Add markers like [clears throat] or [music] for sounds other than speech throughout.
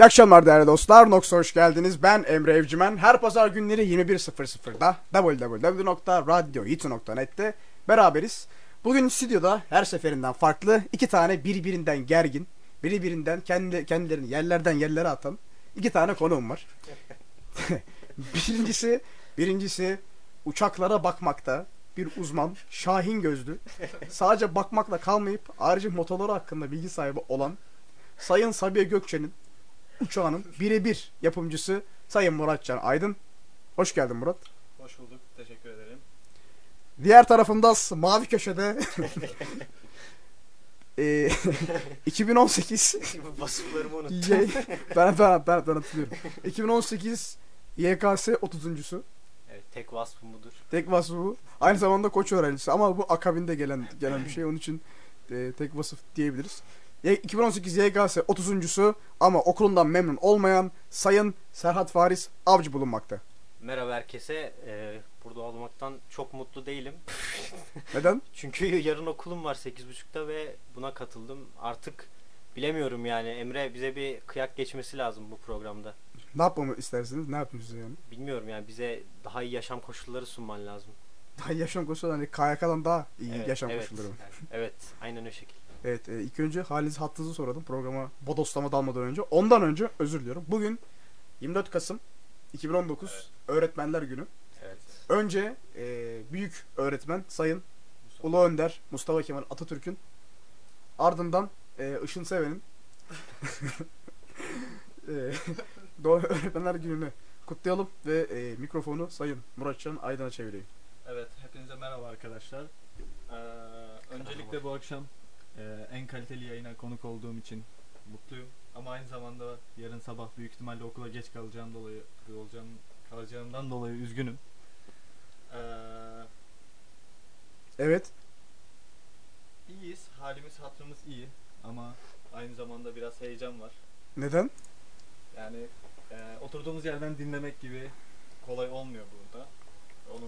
İyi akşamlar değerli dostlar. Nox'a hoş geldiniz. Ben Emre Evcimen. Her pazar günleri 21.00'da www.radiohit.net'te beraberiz. Bugün stüdyoda her seferinden farklı iki tane birbirinden gergin, birbirinden kendi, kendilerini yerlerden yerlere atan iki tane konuğum var. [laughs] birincisi, birincisi uçaklara bakmakta bir uzman, şahin gözlü. Sadece bakmakla kalmayıp ayrıca motorları hakkında bilgi sahibi olan Sayın Sabiha Gökçe'nin uçağının birebir yapımcısı Sayın Muratcan Aydın. Hoş geldin Murat. Hoş bulduk. Teşekkür ederim. Diğer tarafında s- mavi köşede [laughs] e, [laughs] 2018 Bu vasıflarımı unuttum. Ben, ben, ben, ben hatırlıyorum. 2018 YKS 30.sü. Evet, tek vasfım budur. Tek vasfı bu. Aynı zamanda koç öğrencisi ama bu akabinde gelen gelen bir şey. Onun için e, tek vasıf diyebiliriz. Y- 2018 YKS 30.sü ama okulundan memnun olmayan Sayın Serhat Faris Avcı bulunmakta. Merhaba herkese. Ee, burada olmaktan çok mutlu değilim. [laughs] Neden? [laughs] Çünkü yarın okulum var 8.30'da ve buna katıldım. Artık bilemiyorum yani. Emre bize bir kıyak geçmesi lazım bu programda. Ne yapmamı istersiniz? Ne size yani? Bilmiyorum yani bize daha iyi yaşam koşulları sunman lazım. Daha yaşam koşulları hani KYK'dan daha iyi Evet, yaşam evet, koşulları. evet, evet, aynen o şekilde. Evet, e, ilk önce halinizi hattınızı soradım programa bodoslama dalmadan önce. Ondan önce özür diliyorum. Bugün 24 Kasım 2019 Öğretmenler Günü. Evet. Önce e, büyük öğretmen Sayın Ulu Önder Mustafa Kemal Atatürk'ün ardından e, Işın Seven'in [laughs] e, Doğu Öğretmenler Günü'nü kutlayalım ve e, mikrofonu Sayın Muratcan Aydın'a çevireyim. Evet, hepinize merhaba arkadaşlar. Ee, öncelikle bu akşam e, en kaliteli yayına konuk olduğum için mutluyum. Ama aynı zamanda yarın sabah büyük ihtimalle okula geç kalacağım dolayı olacağım kalacağımdan dolayı üzgünüm. Ee, Evet. iyiyiz, halimiz hatırımız iyi ama aynı zamanda biraz heyecan var. Neden? Yani e, oturduğumuz yerden dinlemek gibi kolay olmuyor burada.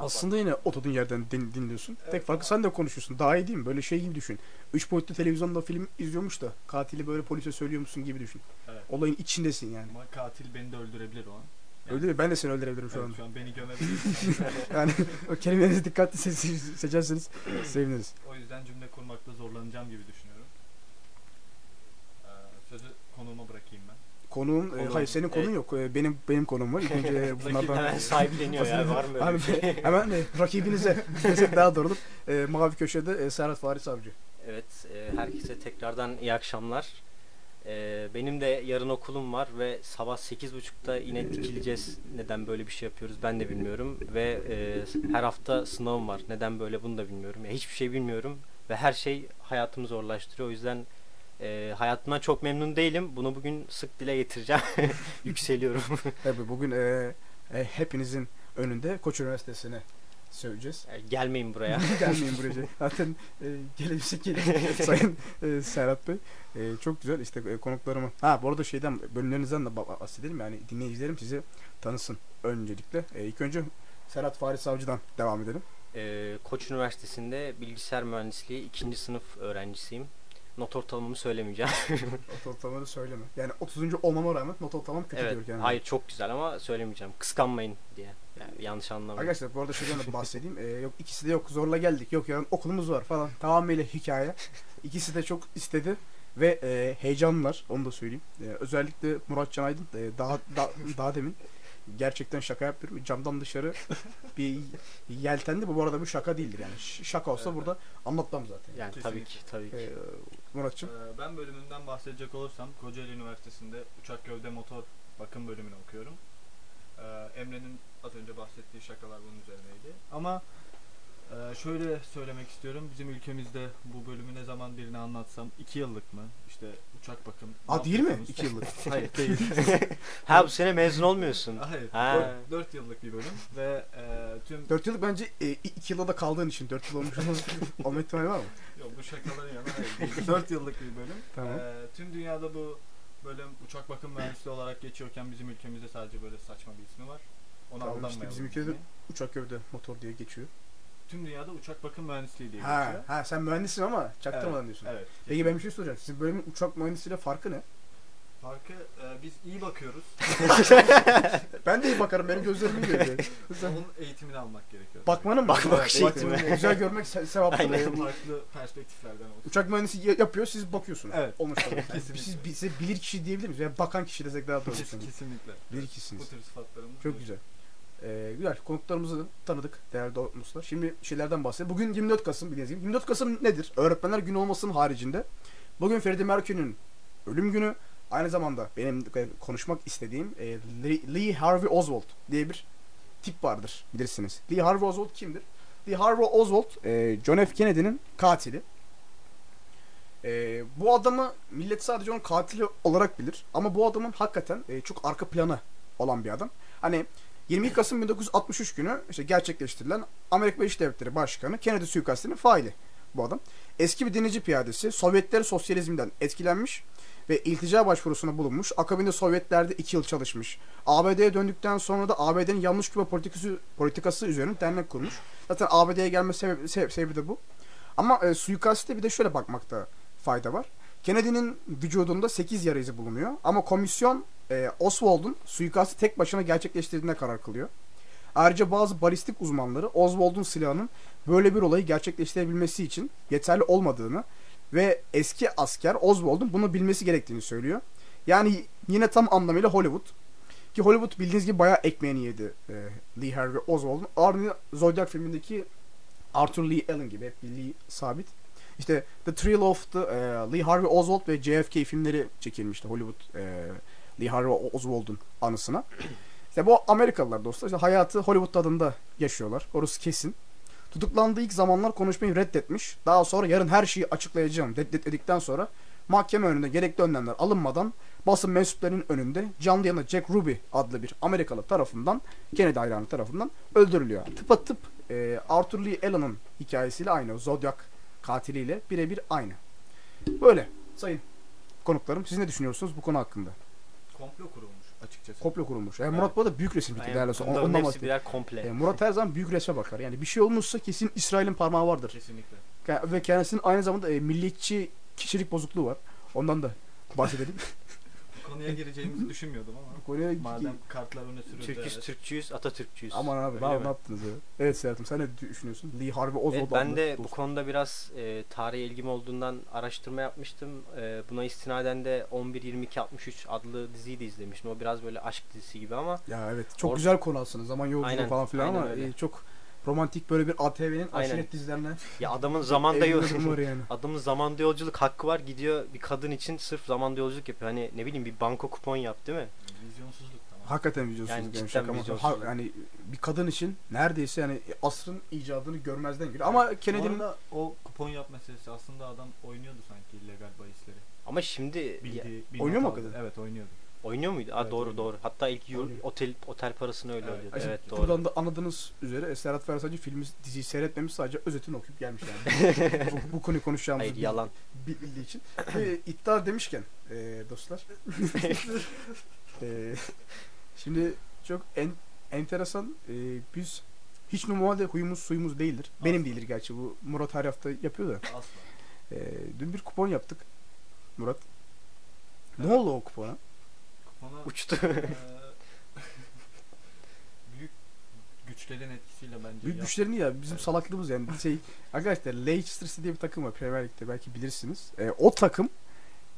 Aslında yine oturduğun yerden din- dinliyorsun. Evet, Tek farkı sen de konuşuyorsun. Daha iyi değil mi? Böyle şey gibi düşün. Üç boyutlu televizyonda film izliyormuş da katili böyle polise söylüyormuşsun gibi düşün. Evet. Olayın içindesin yani. Ama katil beni de öldürebilir o an. Yani- Öyle mi? Ben de seni öldürebilirim şu Evet, anda. şu an beni gömebilir. [laughs] Yani o kelimelerinizi dikkatli se- seçerseniz seviniriz. o yüzden cümle kurmakta zorlanacağım gibi düşünüyorum. Ee, sözü konuğuma bırakayım ben. Konuğum, e, Konuğum, hayır senin konun evet. yok. E, Benim benim konum var. İlk önce e, [laughs] bunlardan hemen sahipleniyor ya var mı öyle Abi, bir şey? [laughs] hemen e, rakibinize desek daha doğru olur. E, mavi köşede e, Serhat Faris Avcı. Evet, e, herkese tekrardan iyi akşamlar. E, benim de yarın okulum var ve sabah 8.30'da yine dikileceğiz. Neden böyle bir şey yapıyoruz ben de bilmiyorum. Ve e, her hafta sınavım var. Neden böyle bunu da bilmiyorum. Ya, hiçbir şey bilmiyorum ve her şey hayatımı zorlaştırıyor. O yüzden e, hayatımdan çok memnun değilim. Bunu bugün sık dile getireceğim. [laughs] Yükseliyorum. [laughs] Tabii bugün e, e, hepinizin önünde Koç Üniversitesi'ne söyleyeceğiz. E, Gelmeyin buraya. [laughs] Gelmeyin buraya. Zaten e, gelebilsek. Sayın e, Serhat Bey. E, çok güzel işte e, konuklarımı. Ha bu arada şeyden bölümlerinizden de ba- bahsedelim. Yani dinleyicilerim sizi tanısın öncelikle. E, ilk önce Serhat Faris Avcı'dan devam edelim. E, Koç Üniversitesi'nde bilgisayar mühendisliği ikinci sınıf öğrencisiyim. Not ortalamamı söylemeyeceğim. [laughs] Not ortalamanı söyleme. Yani 30. olmama rağmen not ortalamam kötü evet. diyor kendine. Hayır çok güzel ama söylemeyeceğim. Kıskanmayın diye. Yani yanlış anlamayın. Arkadaşlar bu arada de bahsedeyim. Ee, yok ikisi de yok zorla geldik. Yok yarın okulumuz var falan. Tamamıyla hikaye. İkisi de çok istedi ve e, heyecanlılar. Onu da söyleyeyim. E, özellikle Murat Can Aydın e, daha, daha daha demin gerçekten şaka yapıyorum. Camdan dışarı [laughs] bir yeltendi. Bu bu arada bu şaka değildir yani. Ş- şaka olsa Evet, burada anlatmam zaten. Yani tabii ki tabii ki. Ee, Muratçım. Ee, ben bölümünden bahsedecek olursam Kocaeli Üniversitesi'nde uçak gövde motor bakım bölümünü okuyorum. Ee, Emre'nin az önce bahsettiği şakalar bunun üzerineydi. Ama e, şöyle söylemek istiyorum. Bizim ülkemizde bu bölümü ne zaman birine anlatsam 2 yıllık mı? İşte uçak bakım. Aa değil mi? yapıyorsunuz? 2 yıllık. Hayır [laughs] değil. Ha bu sene mezun olmuyorsun. Hayır. Ha. 4 yıllık bir bölüm ve e, tüm 4 yıllık bence 2 yılda da kaldığın için 4 yıl olmuş [laughs] olma ihtimali var mı? Yok bu şakaların yanına hayır. 4 [laughs] yıllık bir bölüm. Tamam. Ee, tüm dünyada bu bölüm uçak bakım mühendisliği olarak geçiyorken bizim ülkemizde sadece böyle saçma bir ismi var. Ona Tamam, işte bizim biz ülkede-. Uçak gövde motor diye geçiyor. Tüm dünyada uçak bakım mühendisliği diye Ha, geçiyor. ha sen mühendissin ama çaktırmadan Evet, diyorsun. Evet. Peki ben bir şey soracağım. Sizin bölümün uçak mühendisiyle farkı ne? Farkı e, biz iyi bakıyoruz. [laughs] Ben de iyi bakarım. Benim gözlerim iyi görüyor. [laughs] Onun eğitimini almak gerekiyor. Bakmanın mı? Bakmak Güzel, eğitimi. Güzel görmek se- sevaptır. Aynen. Farklı perspektiflerden olsun. Uçak mühendisi ya- yapıyor, siz bakıyorsunuz. Evet. Olmuş tabii. [laughs] Yani Kesinlikle. siz bize bilir kişi diyebilir miyiz? Veya bakan kişi desek daha doğru. Kesinlikle. Bilir Bu kişisiniz. tür sıfatlarımız Çok güzel. Ee, güzel. Konuklarımızı tanıdık değerli dostlar. Şimdi şeylerden bahsedelim. Bugün 24 Kasım bildiğiniz gibi. 24 Kasım nedir? Öğretmenler günü olmasının haricinde. Bugün Freddie Mercury'nin ölüm günü. Aynı zamanda benim konuşmak istediğim e, Lee, Lee Harvey Oswald diye bir tip vardır bilirsiniz. Lee Harvey Oswald kimdir? Lee Harvey Oswald e, John F. Kennedy'nin katili. E, bu adamı millet sadece onun katili olarak bilir. Ama bu adamın hakikaten e, çok arka planı olan bir adam. Hani 22 Kasım 1963 günü işte gerçekleştirilen Amerika Birleşik Devletleri Başkanı Kennedy suikastinin faili bu adam. Eski bir denizci piyadesi Sovyetler sosyalizmden etkilenmiş ve iltica başvurusuna bulunmuş. Akabinde Sovyetlerde 2 yıl çalışmış. ABD'ye döndükten sonra da ABD'nin yanlış Küba politikası, politikası üzerine dernek kurmuş. Zaten ABD'ye gelme sebebi, sebebi de bu. Ama e, suikaste bir de şöyle bakmakta fayda var. Kennedy'nin vücudunda 8 yara izi bulunuyor. Ama komisyon e, Oswald'un suikastı tek başına gerçekleştirdiğine karar kılıyor. Ayrıca bazı balistik uzmanları Oswald'un silahının böyle bir olayı gerçekleştirebilmesi için yeterli olmadığını ve eski asker Oswald'un bunu bilmesi gerektiğini söylüyor. Yani yine tam anlamıyla Hollywood. Ki Hollywood bildiğiniz gibi bayağı ekmeğini yedi e, Lee Harvey Oswald'un. Aynı Zodiac filmindeki Arthur Lee Allen gibi hep Lee sabit. İşte The Thrill of the e, Lee Harvey Oswald ve JFK filmleri çekilmişti Hollywood e, Lee Harvey Oswald'un anısına. İşte bu Amerikalılar dostlar işte hayatı Hollywood tadında yaşıyorlar. Orası kesin. Tutuklandığı ilk zamanlar konuşmayı reddetmiş. Daha sonra yarın her şeyi açıklayacağım dedikten sonra mahkeme önünde gerekli önlemler alınmadan basın mensuplarının önünde canlı yanında Jack Ruby adlı bir Amerikalı tarafından Kennedy hayranı tarafından öldürülüyor. Tıpatıp e, Arthur Lee Allen'ın hikayesiyle aynı. Zodiac katiliyle birebir aynı. Böyle sayın konuklarım siz ne düşünüyorsunuz bu konu hakkında? Komplo kurulmuş açıkçası. Komplo kurulmuş. Yani Evet. Murat bu arada büyük resim bitti Aynen, değerli olsun. bunların Ondan hepsi birer komple. E, Murat her zaman büyük resme bakar. Yani bir şey olmuşsa kesin İsrail'in parmağı vardır. Kesinlikle. Ke- Ve kendisinin aynı zamanda e, milliyetçi kişilik bozukluğu var. Ondan da bahsedelim. [laughs] Konuya gireceğimizi düşünmüyordum ama. Bu konuya Madem kartlar öne sürüldü. Türküz, evet. Türkçüyüz, Atatürkçüyüz. Aman abi Öyle daha mi? ne yaptınız ya? Evet Serhat'ım sen ne düşünüyorsun? Lee Harvey Oswald Evet, ben de bu dost. konuda biraz e, tarihe ilgim olduğundan araştırma yapmıştım. E, buna istinaden de 11-22-63 adlı diziyi de izlemiştim. O biraz böyle aşk dizisi gibi ama Ya evet çok Or- güzel konu aslında. Zaman yolculuğu Aynen, falan filan aynen ama öyle. e, çok romantik böyle bir ATV'nin aşiret dizilerinden ya adamın zamanda yol evliliği var yani. [laughs] adamın zamanda yolculuk hakkı var. Gidiyor bir kadın için sırf zamanda yolculuk yapıyor. Hani ne bileyim bir banko kupon yap değil mi? Vizyonsuzluk tamam. Hakikaten vizyonsuzluk Yani yani, cidden vizyonsuzluk. Ha- yani bir kadın için neredeyse yani asrın icadını görmezden geliyor. Ama Bu Kennedy'nin arada o kupon yap meselesi aslında adam oynuyordu sanki illegal bahisleri. Ama şimdi ya- Bildiği, bir Oynuyor mu kadın? Evet oynuyordu. Oynuyor muydu? Aa, Evet, doğru oynuyor. doğru. Hatta ilk yur- Oynuyor. otel otel parasını öyle Evet. ödüyordu. Ay, Evet doğru. buradan da anladığınız üzere Serhat Ferhat filmi diziyi seyretmemiş sadece özetini okuyup gelmiş yani. [laughs] bu, bu konuyu konuşacağımızı Hayır yalan. bil- bildiği için. Ve iddia demişken e, dostlar. [laughs] e, şimdi çok en, enteresan e, biz hiç normalde huyumuz suyumuz değildir. Benim Asla. değildir gerçi bu Murat her hafta yapıyor da. Asla. E, dün bir kupon yaptık. Murat. Ne Evet. oldu o kupona? Kupona Uçtu. [laughs] büyük güçlerin etkisiyle bence Büyük yap- güçlerini ya bizim Evet. salaklığımız yani şey arkadaşlar Leicester City diye bir takım var Premier Lig'de belki bilirsiniz. E, o takım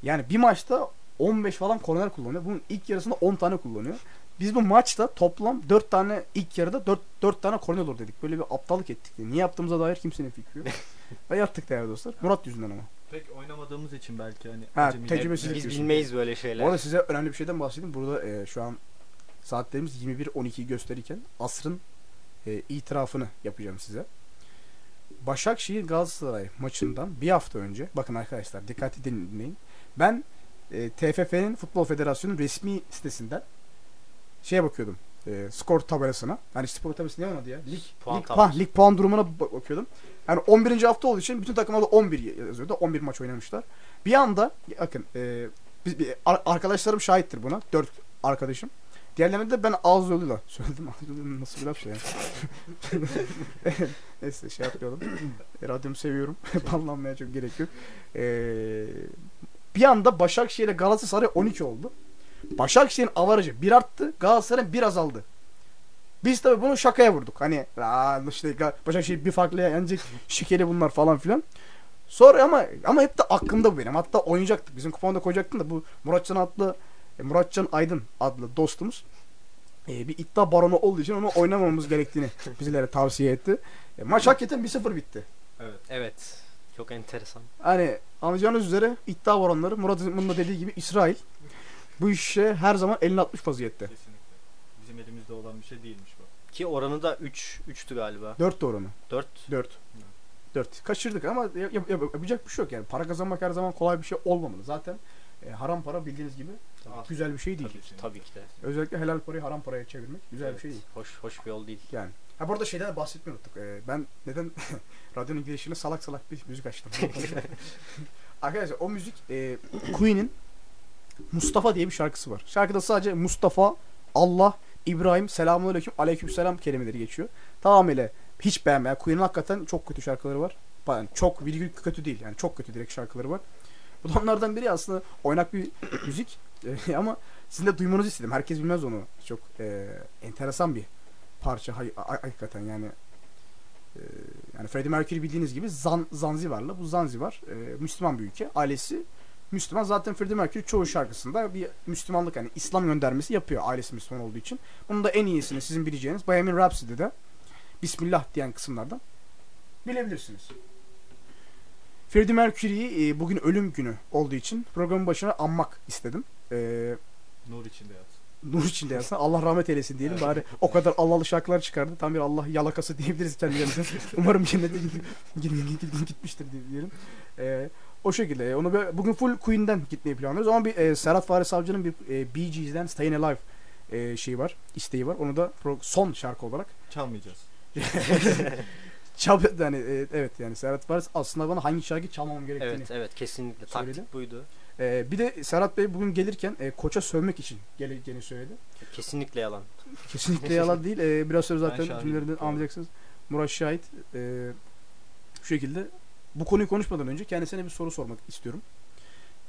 yani bir maçta 15 falan korner kullanıyor. Bunun ilk yarısında 10 tane kullanıyor. Biz bu maçta toplam 4 tane ilk yarıda 4 4 tane korner olur dedik. Böyle bir aptallık ettik. Niye yaptığımıza dair kimsenin fikri yok. [laughs] Ve yaptık değerli dostlar. Murat yüzünden ama. Pek oynamadığımız için belki hani Ha, tecrübesizlik Biz diyorsun. bilmeyiz böyle Bu şeyler. arada size önemli bir şeyden bahsedeyim. Burada e, şu an saatlerimiz 21.12'yi gösterirken asrın e, itirafını yapacağım size. Başakşehir Galatasaray maçından bir hafta önce bakın arkadaşlar dikkatli dinleyin. Ben e, TFF'nin Futbol Federasyonu'nun resmi sitesinden şeye bakıyordum. E, skor tabelasına. Hani skor tabelası ne olmadı ya? Lig Puan lig, ha, lig puan durumuna ba- bakıyordum. Yani 11. hafta olduğu için bütün takımlarda 11 yazıyordu. 11 maç oynamışlar. Bir anda bakın e, biz, bir- ar- arkadaşlarım şahittir buna. 4 arkadaşım. Diğerlerine de ben ağız yoluyla [laughs] söyledim. Ağız yoluyla nasıl bir laf ya. [laughs] Neyse şey yapmayalım. E, Radyomu seviyorum. [laughs] Banlanmaya çok gerek yok. E, bir anda Başakşehir ile Galatasaray 12 oldu. Başakşehir'in avarajı bir arttı. Galatasaray'ın bir azaldı. Biz tabii bunu şakaya vurduk. Hani "Aa, işte Başakşehir bir farklı yenecek. Şikeli bunlar falan filan. Sonra ama ama hep de aklımda bu benim. Hatta oynayacaktık. Bizim kuponda koyacaktım da bu Muratcan adlı e, Muratcan Aydın adlı dostumuz e, bir iddia baronu olduğu için onu oynamamamız gerektiğini bizlere tavsiye etti. E, maç hakikaten 1-0 bitti. Evet. Evet. Çok enteresan. Hani anlayacağınız üzere iddia baronları Murat'ın da dediği gibi İsrail bu işe her zaman elini atmış vaziyette. Kesinlikle. Bizim elimizde olan bir şey değilmiş bu. Ki oranı da 3 3'tü galiba. 4 de oranı. 4 4. 4. Kaçırdık ama yap- yap- yap- yapacak bir şey yok yani. Para kazanmak her zaman kolay bir şey olmamalı. Zaten e, haram para bildiğiniz gibi Ah, güzel bir şey değil. tabii ki. tabii ki de. Özellikle helal parayı haram paraya çevirmek güzel Evet, bir şey değil. Hoş hoş bir yol değil. Yani. Ha bu arada şeyden de bahsetmeyi unuttuk. Ee, ben neden [laughs] radyonun girişine salak salak bir müzik açtım. [laughs] Arkadaşlar o müzik e, Queen'in Mustafa diye bir şarkısı var. Şarkıda sadece Mustafa, Allah, İbrahim, selamünaleyküm, aleykümselam kelimeleri geçiyor. Tamamıyla hiç beğenmeyen. Queen'in hakikaten çok kötü şarkıları var. Yani çok virgül kötü değil. Yani çok kötü direkt şarkıları var. Bu da onlardan biri aslında oynak bir [coughs] müzik. E, ama sizin de duymanızı istedim. Herkes bilmez onu. Çok e, enteresan bir parça hakikaten yani e, yani Freddie Mercury bildiğiniz gibi Zan, Zanzibarlı. Bu Zanzibar e, Müslüman bir ülke. Ailesi Müslüman. Zaten Freddie Mercury çoğu şarkısında bir Müslümanlık yani İslam göndermesi yapıyor ailesi Müslüman olduğu için. Bunun da en iyisini sizin bileceğiniz Bohemian Rhapsody'de Bismillah diyen kısımlardan bilebilirsiniz. Freddie Mercury'yi e, bugün ölüm günü olduğu için programın başına anmak istedim. E, Nur içinde yatsın. nur içinde yatsın. Allah rahmet eylesin diyelim. Bari o kadar Allah'lı şarkılar çıkardı. Tam bir Allah yalakası diyebiliriz kendilerine. [laughs] Umarım cennete gitmiştir diyelim. Ee, o şekilde. Onu böyle- bugün full Queen'den gitmeyi planlıyoruz. Ama bir e, Serhat Fahri Savcı'nın bir e, Bee Gees'den Staying Alive e, şeyi var. isteği var. Onu da pro- son şarkı olarak Çalmayacağız. [laughs] çal yani e, evet yani Serhat Fahri aslında bana hangi şarkı çalmamam gerektiğini Evet evet kesinlikle Söyledi. taktik buydu. E, bir de Serhat Bey bugün gelirken e, koça sövmek için geleceğini söyledi. Kesinlikle yalan. Kesinlikle yalan değil. E, biraz sonra zaten Doğru. anlayacaksınız. Murat Şahit e, şu şekilde bu konuyu konuşmadan önce kendisine bir soru sormak istiyorum.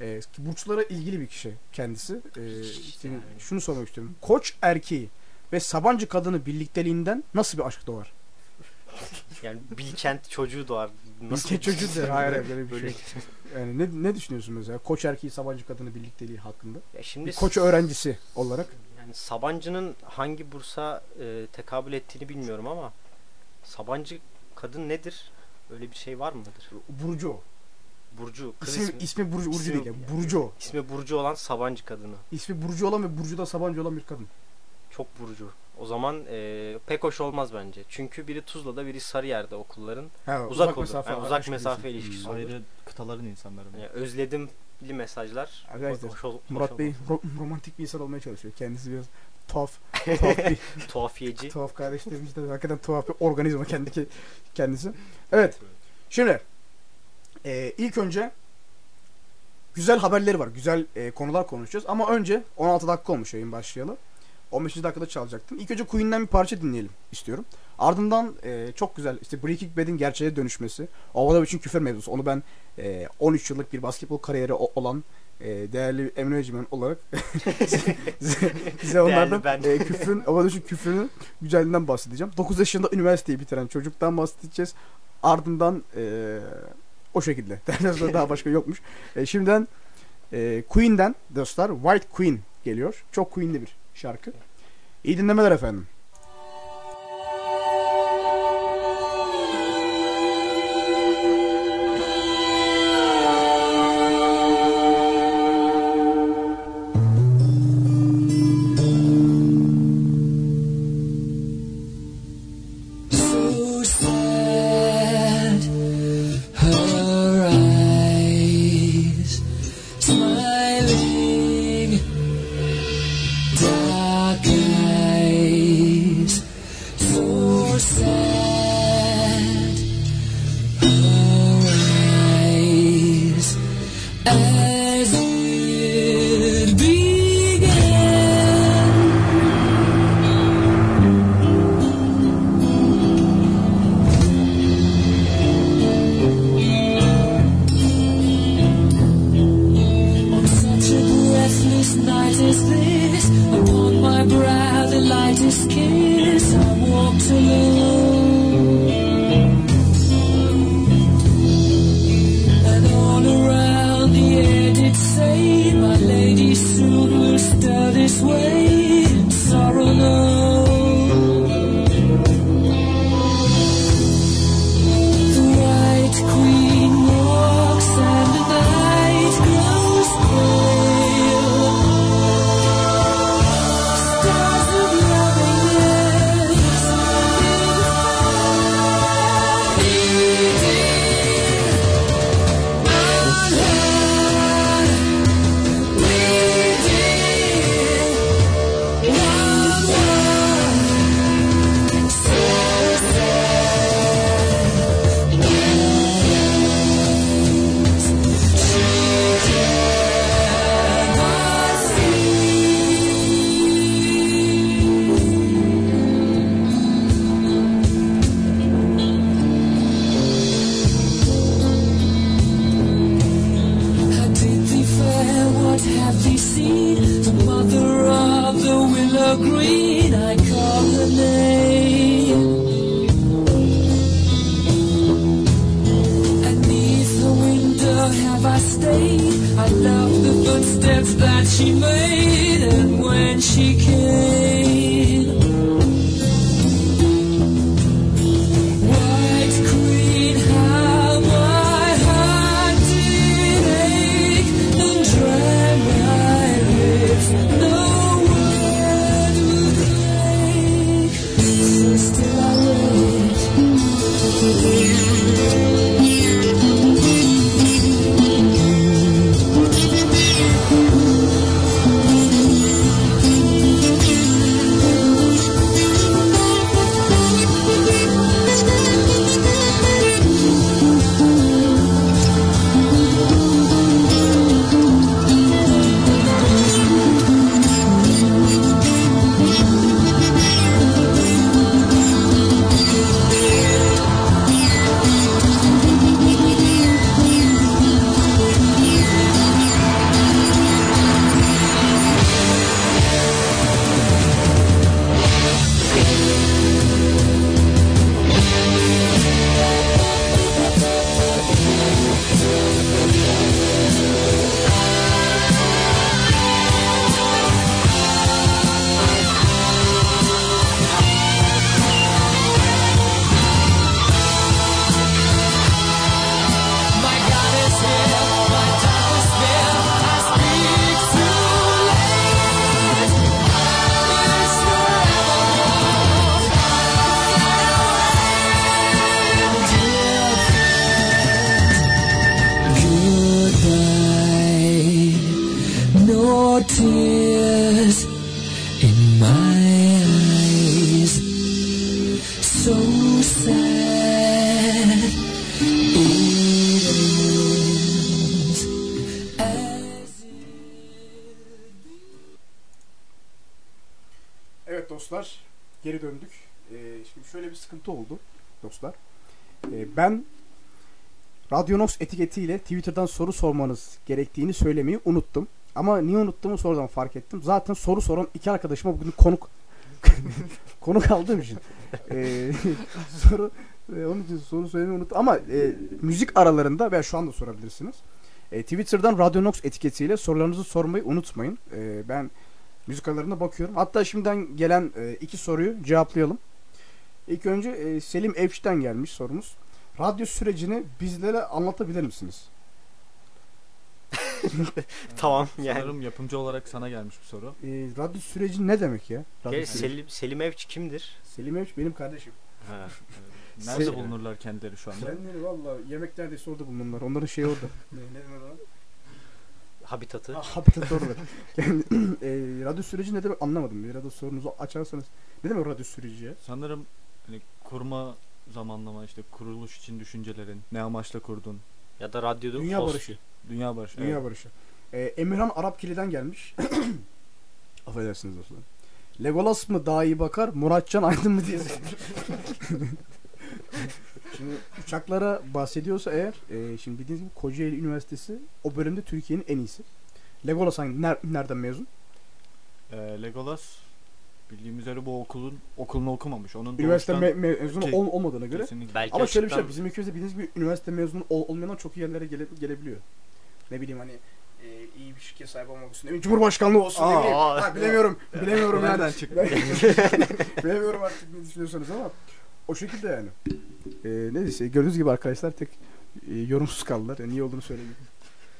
E, ki burçlara ilgili bir kişi kendisi. E, İşte şimdi yani. Şunu sormak istiyorum. Koç erkeği ve Sabancı kadını birlikteliğinden nasıl bir aşk doğar? [laughs] Yani Bilkent çocuğu doğar. Nasıl Bilkent çocuğu da hayır hayır, böyle bir Böyle- şey. Yani ne, ne düşünüyorsun mesela? Koç erkeği Sabancı kadını birlikteliği hakkında. Ya şimdi Bir koç öğrencisi olarak. Yani Sabancı'nın hangi bursa e, tekabül ettiğini bilmiyorum ama Sabancı kadın nedir? Öyle bir şey var mıdır? Burcu. Burcu. Kız İsmi, ismi, ismi Burcu, Burcu değil. Yani. Burcu ismi Burcu olan Sabancı kadını. İsmi Burcu olan ve Burcu'da Sabancı olan bir kadın. Çok Burcu. O zaman e, pek hoş olmaz bence. Çünkü biri Tuzla'da biri Sarıyer'de okulların. Ha, Uzak olur. Yani uzak mesafe ilişkisi. Hmm. Ayrı kıtaların insanları. Yani özledimli mesajlar. Arkadaşlar, hoş hoş Murat Bey olmaz. ro- romantik bir insan olmaya çalışıyor. Kendisi biraz tuhaf, tuhaf bir [laughs] Tuhafiyeci. tuhaf kardeşlerimiz de hakikaten tuhaf bir organizma kendi kendisi. Evet. Şimdi e, ilk önce güzel haberleri var. Güzel e, konular konuşacağız. Ama önce 16 dakika olmuş yayın başlayalı. 15. dakikada çalacaktım. İlk önce Queen'den bir parça dinleyelim istiyorum. Ardından e, çok güzel işte Breaking Bad'in gerçeğe dönüşmesi. Ovada için küfür mevzusu. Onu ben e, 13 yıllık bir basketbol kariyeri olan e, değerli Emre olarak [laughs] size, onlardan e, küfrün, Ovada için küfrünün güzelliğinden bahsedeceğim. 9 yaşında üniversiteyi bitiren çocuktan bahsedeceğiz. Ardından e, o şekilde. [laughs] Derden daha başka yokmuş. E, şimdiden e, Queen'den dostlar White Queen geliyor. Çok Queen'li bir şarkı. İyi dinlemeler efendim. Dostlar, geri döndük. Ee, şimdi şöyle bir sıkıntı oldu dostlar. Ee, ben Radyonox etiketiyle Twitter'dan soru sormanız gerektiğini söylemeyi unuttum. Ama niye unuttuğumu sonradan fark ettim. Zaten soru soran iki arkadaşıma bugün konuk [laughs] konuk aldığım için ee, [laughs] soru e, onun için soru söylemeyi unuttum. Ama e, müzik aralarında veya şu anda sorabilirsiniz. E, Twitter'dan Radyonox etiketiyle sorularınızı sormayı unutmayın. E, ben müzik aralarına bakıyorum. Hatta şimdiden gelen e, iki soruyu cevaplayalım. İlk önce e, Selim Evç'ten gelmiş sorumuz. Radyo sürecini bizlere anlatabilir misiniz? [laughs] Tamam yani. Sanırım yapımcı olarak sana gelmiş bir soru. E, radyo süreci ne demek ya? Radyo Gel, süreci. Selim, Selim Evç kimdir? Selim Evç benim kardeşim. Ha. Nerede Se- bulunurlar kendileri şu anda? Kendileri valla yemek neredeyse orada bulunurlar. Onların şeyi orada. ne, ne ona? Habitatı. Ha, Habitat orada. [laughs] Yani, [clears throat] e, radyo süreci ne demek anlamadım. Bir radyo sorunuzu açarsanız. Ne demek radyo süreci ya? Sanırım hani kurma zamanlama işte kuruluş için düşüncelerin ne amaçla kurdun? Ya da radyoda Dünya host. barışı. Dünya barışı. Dünya evet. barışı. Ee, Emirhan Arapkili'den gelmiş. [coughs] Affedersiniz dostlar. Legolas mı daha iyi bakar, Muratcan Aydın mı diye. [laughs] [laughs] şimdi uçaklara bahsediyorsa eğer, e, şimdi bildiğiniz gibi Kocaeli Üniversitesi o bölümde Türkiye'nin en iyisi. Legolas hangi, ner- nereden mezun? Ee, Legolas bildiğim üzere bu okulun okulunu okumamış. Onun Üniversite me- mezunu ol- olmadığına göre. kesinlikle Belki Ama şöyle bir şey, bizim ülkemizde bildiğiniz gibi üniversite mezunu ol- olmayanlar çok iyi yerlere gele- gelebiliyor. Ne bileyim hani e, iyi bir şirket sahibi olmak için, ne Cumhurbaşkanlığı olsun ne Aa, bileyim. aa. Ha, bilemiyorum, bilemiyorum yani. Nereden çıktı? [laughs] Bilemiyorum artık ne düşünüyorsanız ama o şekilde yani. Ee, neyse gördüğünüz gibi arkadaşlar tek e, yorumsuz kaldılar. Yani niye olduğunu söyleyeyim.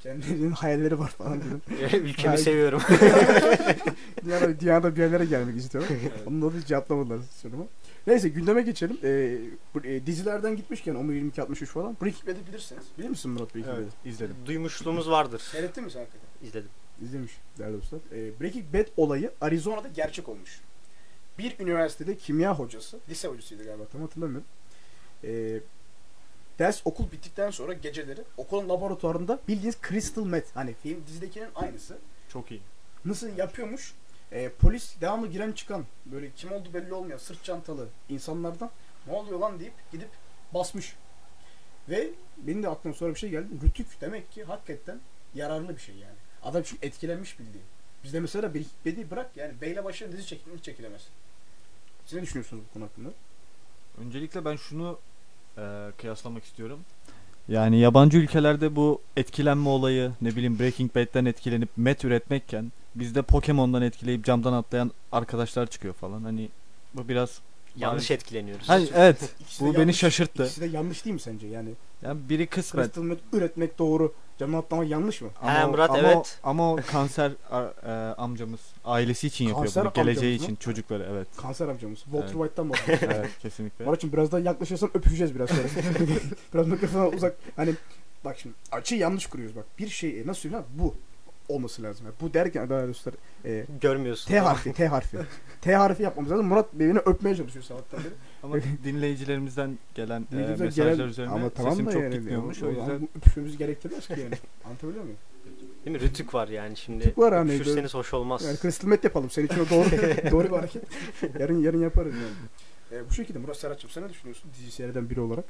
Kendilerinin hayalleri var falan dedim. [laughs] Ülkemi Hayır. seviyorum. [laughs] Dünyada, dünyada bir yerlere gelmek istiyorum. Onun da hiç cevaplamadılar sorumu. Neyse gündeme geçelim. Ee, bu, e, dizilerden gitmişken 10 22 63 falan. Breaking Bad'i bilirsiniz. Bilir misin Murat Breaking Evet, Bad'i? izledim. Duymuşluğumuz vardır. Seyrettin mi sen hakikaten? İzledim. İzlemiş değerli dostlar. Ee, Breaking Bad olayı Arizona'da gerçek olmuş. Bir üniversitede kimya hocası, lise hocasıydı galiba tam hatırlamıyorum. Ee, ders okul bittikten sonra geceleri okulun laboratuvarında bildiğiniz crystal meth hani film dizidekinin aynısı. Çok iyi. Nasıl yapıyormuş? Ee, polis devamlı giren çıkan böyle kim oldu belli olmayan sırt çantalı insanlardan ne oluyor lan deyip gidip basmış. Ve benim de aklıma sonra bir şey geldi. Rütük demek ki hakikaten yararlı bir şey yani. Adam çünkü etkilenmiş bildiğin. Bizde mesela bir bedi bırak yani Beyle başına dizi çekilir çekilemez. Siz ne düşünüyorsunuz bu konu hakkında? Öncelikle ben şunu e, kıyaslamak istiyorum. Yani yabancı ülkelerde bu etkilenme olayı ne bileyim Breaking Bad'den etkilenip met üretmekken bizde Pokemon'dan etkileyip camdan atlayan arkadaşlar çıkıyor falan. Hani bu biraz Yanlış Maalesef. etkileniyoruz. Hani evet İkisi de bu beni yanlış- şaşırttı. İkisi de yanlış değil mi sence yani? Yani biri kısmen Crystal meth üretmek doğru. Camdan atlamak yanlış mı? He, Murat, ama, evet. Ama o kanser a- e, amcamız ailesi için yapıyor Kanser bunu. Geleceği amcamız için mı? çocukları evet. Kanser amcamız. Walter Evet. White'tan bahsediyor. [laughs] evet kesinlikle. Murat'cığım biraz daha yaklaşırsan öpüşeceğiz biraz sonra. [laughs] biraz mikrofona uzak. Hani bak şimdi açıyı yanlış kuruyoruz bak. Bir şey nasıl söyleyeyim bu olması lazım. Yani bu derken daha dostlar e, Görmüyorsun. T harfi T harfi. T harfi yapmamız lazım. Murat beni öpmeye çalışıyor sabahtan beri. Ama [laughs] dinleyicilerimizden gelen e, mesajlar gelen- üzerine ama tamam sesim çok yani, gitmiyormuş. O yüzden bu öpüşmemizi gerektirmez ki yani. [laughs] Anlatabiliyor muyum? Değil mi? Rütük var yani şimdi. Rütük var hani. Öpüşürseniz hoş olmaz. Yani crystal meth yapalım. Senin için o doğru, [laughs] doğru bir hareket. Yarın yarın yaparız yani. E, bu şekilde Murat Serhat'cığım sen ne düşünüyorsun dizi seyreden biri olarak?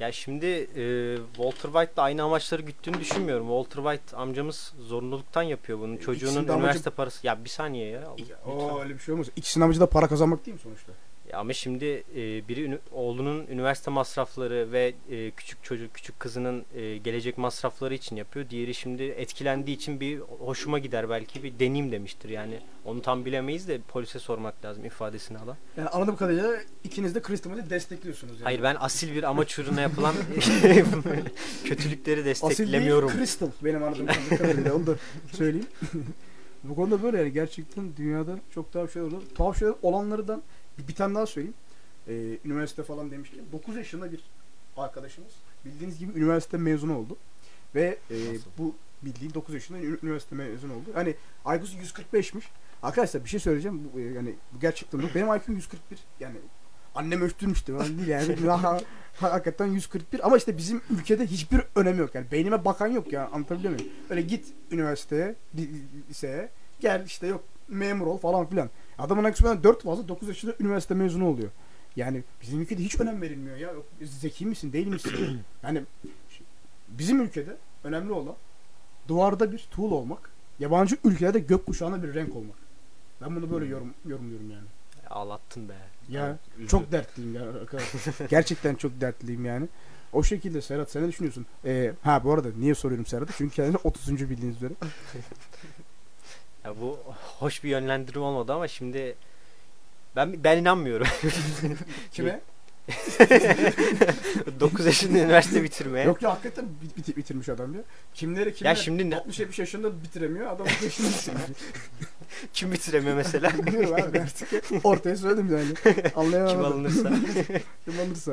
Ya şimdi e, Walter White'la aynı amaçları güttüğünü düşünmüyorum. Walter White amcamız zorunluluktan yapıyor bunu. Çocuğunun ikisinin de amacı- üniversite parası. Ya bir saniye ya. Oo öyle bir şey olmaz. İkisinin amacı da para kazanmak değil mi sonuçta? Ya ama şimdi e, biri oğlunun üniversite masrafları ve e, küçük çocuk küçük kızının e, gelecek masrafları için yapıyor. Diğeri şimdi etkilendiği için bir hoşuma gider belki bir deneyim demiştir. Yani onu tam bilemeyiz de polise sormak lazım ifadesini alan. Yani anladığım kadarıyla ikiniz de meth'i destekliyorsunuz yani. Hayır ben asil bir amaç uğruna yapılan [laughs] [laughs] kötülükleri Asil desteklemiyorum. değil, crystal benim anladığım [laughs] kadarıyla onu da söyleyeyim. Bu konuda böyle yani gerçekten dünyada çok tuhaf şeyler olur. Tuhaf şeyler olanlardan bir, tane daha söyleyeyim. Ee, üniversite falan demişken 9 yaşında bir arkadaşımız bildiğiniz gibi üniversite mezunu oldu. Ve e, bu bildiğin 9 yaşında üniversite mezunu oldu. Hani IQ'su 145'miş. Arkadaşlar bir şey söyleyeceğim. Bu, e, yani bu gerçekten. Benim IQ'm 141. Yani annem ölçtürmüştü. Ben değil yani. [laughs] Ha- Hakikaten 141 ama işte bizim ülkede hiçbir önemi yok. Yani beynime bakan yok ya anlatabiliyor muyum? Öyle git üniversiteye, li- liseye, gel işte yok memur ol falan filan. Adamın IQ'sundan 4 fazla 9 yaşında üniversite mezunu oluyor. Yani bizim ülkede hiç önem verilmiyor ya. Yok, Zeki misin değil misin? [clears throat] yani bizim ülkede önemli olan duvarda bir tuğla olmak. Yabancı ülkelerde gökkuşağına bir renk olmak. Ben bunu böyle yorum, yorumluyorum yani. Ağlattın be. Ya Üzücü. çok dertliyim ya arkadaşlar. [laughs] Gerçekten çok dertliyim yani. O şekilde Serhat sen ne düşünüyorsun? Ee, ha bu arada niye soruyorum Serhat'ı? Çünkü kendini 30. bildiğiniz üzere. [laughs] Ya bu hoş bir yönlendirme olmadı ama şimdi ben ben inanmıyorum. [laughs] Kime? [laughs] 9 yaşında üniversite bitirmeye. Yok ya hakikaten bit- bit- bitirmiş adam ya. Kimleri kimleri ya şimdi ne, 60-70 yaşında bitiremiyor. Adam [laughs] 30 yaşında bitirmiş. kim bitiremiyor mesela? Bilmiyorum abi artık ortaya söyledim yani. Anlayamadım. kim alınırsa. Kim alırsa.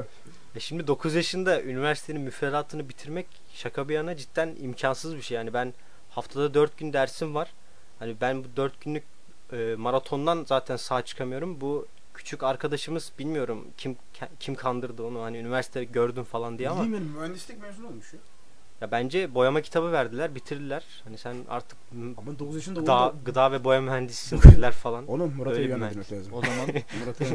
Ya şimdi 9 yaşında üniversitenin müfredatını bitirmek şaka bir yana cidden imkansız bir şey. Yani ben haftada 4 gün dersim var. Hani ben bu 4 günlük e, maratondan zaten sağ çıkamıyorum. Bu küçük arkadaşımız bilmiyorum kim kim kandırdı onu hani üniversite gördüm falan diye ama Bildiğim benim mühendislik mezunu olmuş ya. ya bence boyama kitabı verdiler, bitirdiler. Hani sen artık Ama 9 yaşında gıda, oldu. gıda ve boya mühendisisin [laughs] dediler falan. Oğlum Murat'a etmek lazım. O zaman [laughs] Murat'a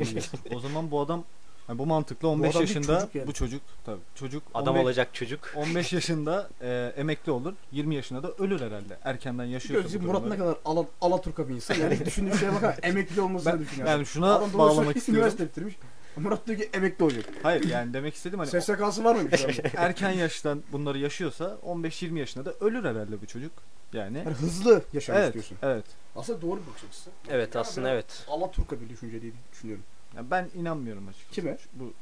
[laughs] o zaman bu adam yani bu mantıklı 15 adam bir yaşında çocuk yani. bu çocuk tabii çocuk Adam 15 olacak çocuk. 15 yaşında e, emekli olur. 20 yaşında da ölür herhalde. Erkenden yaşıyorsa Gözüm bu Murat ne kadar ala, Alaturka bir insan. Yani düşündüğü şeye bakar [laughs] emekli olmasını Ben- düşünüyor. Yani şuna Adam bağlamak istiyorum. üniversite bitirmiş. Murat diyor ki emekli olacak. Hayır yani demek istedim hani [laughs] SSK'sı var mıymış [laughs] erken yaştan bunları yaşıyorsa 15-20 yaşında da ölür herhalde bu çocuk. Yani Yani hızlı yaşamak evet, istiyorsun. evet. Aslında doğru bir bakış açısı. Evet Yani aslında ben evet. Alaturka bir düşünce diye düşünüyorum. Yani ben inanmıyorum açıkçası. Kime? Bu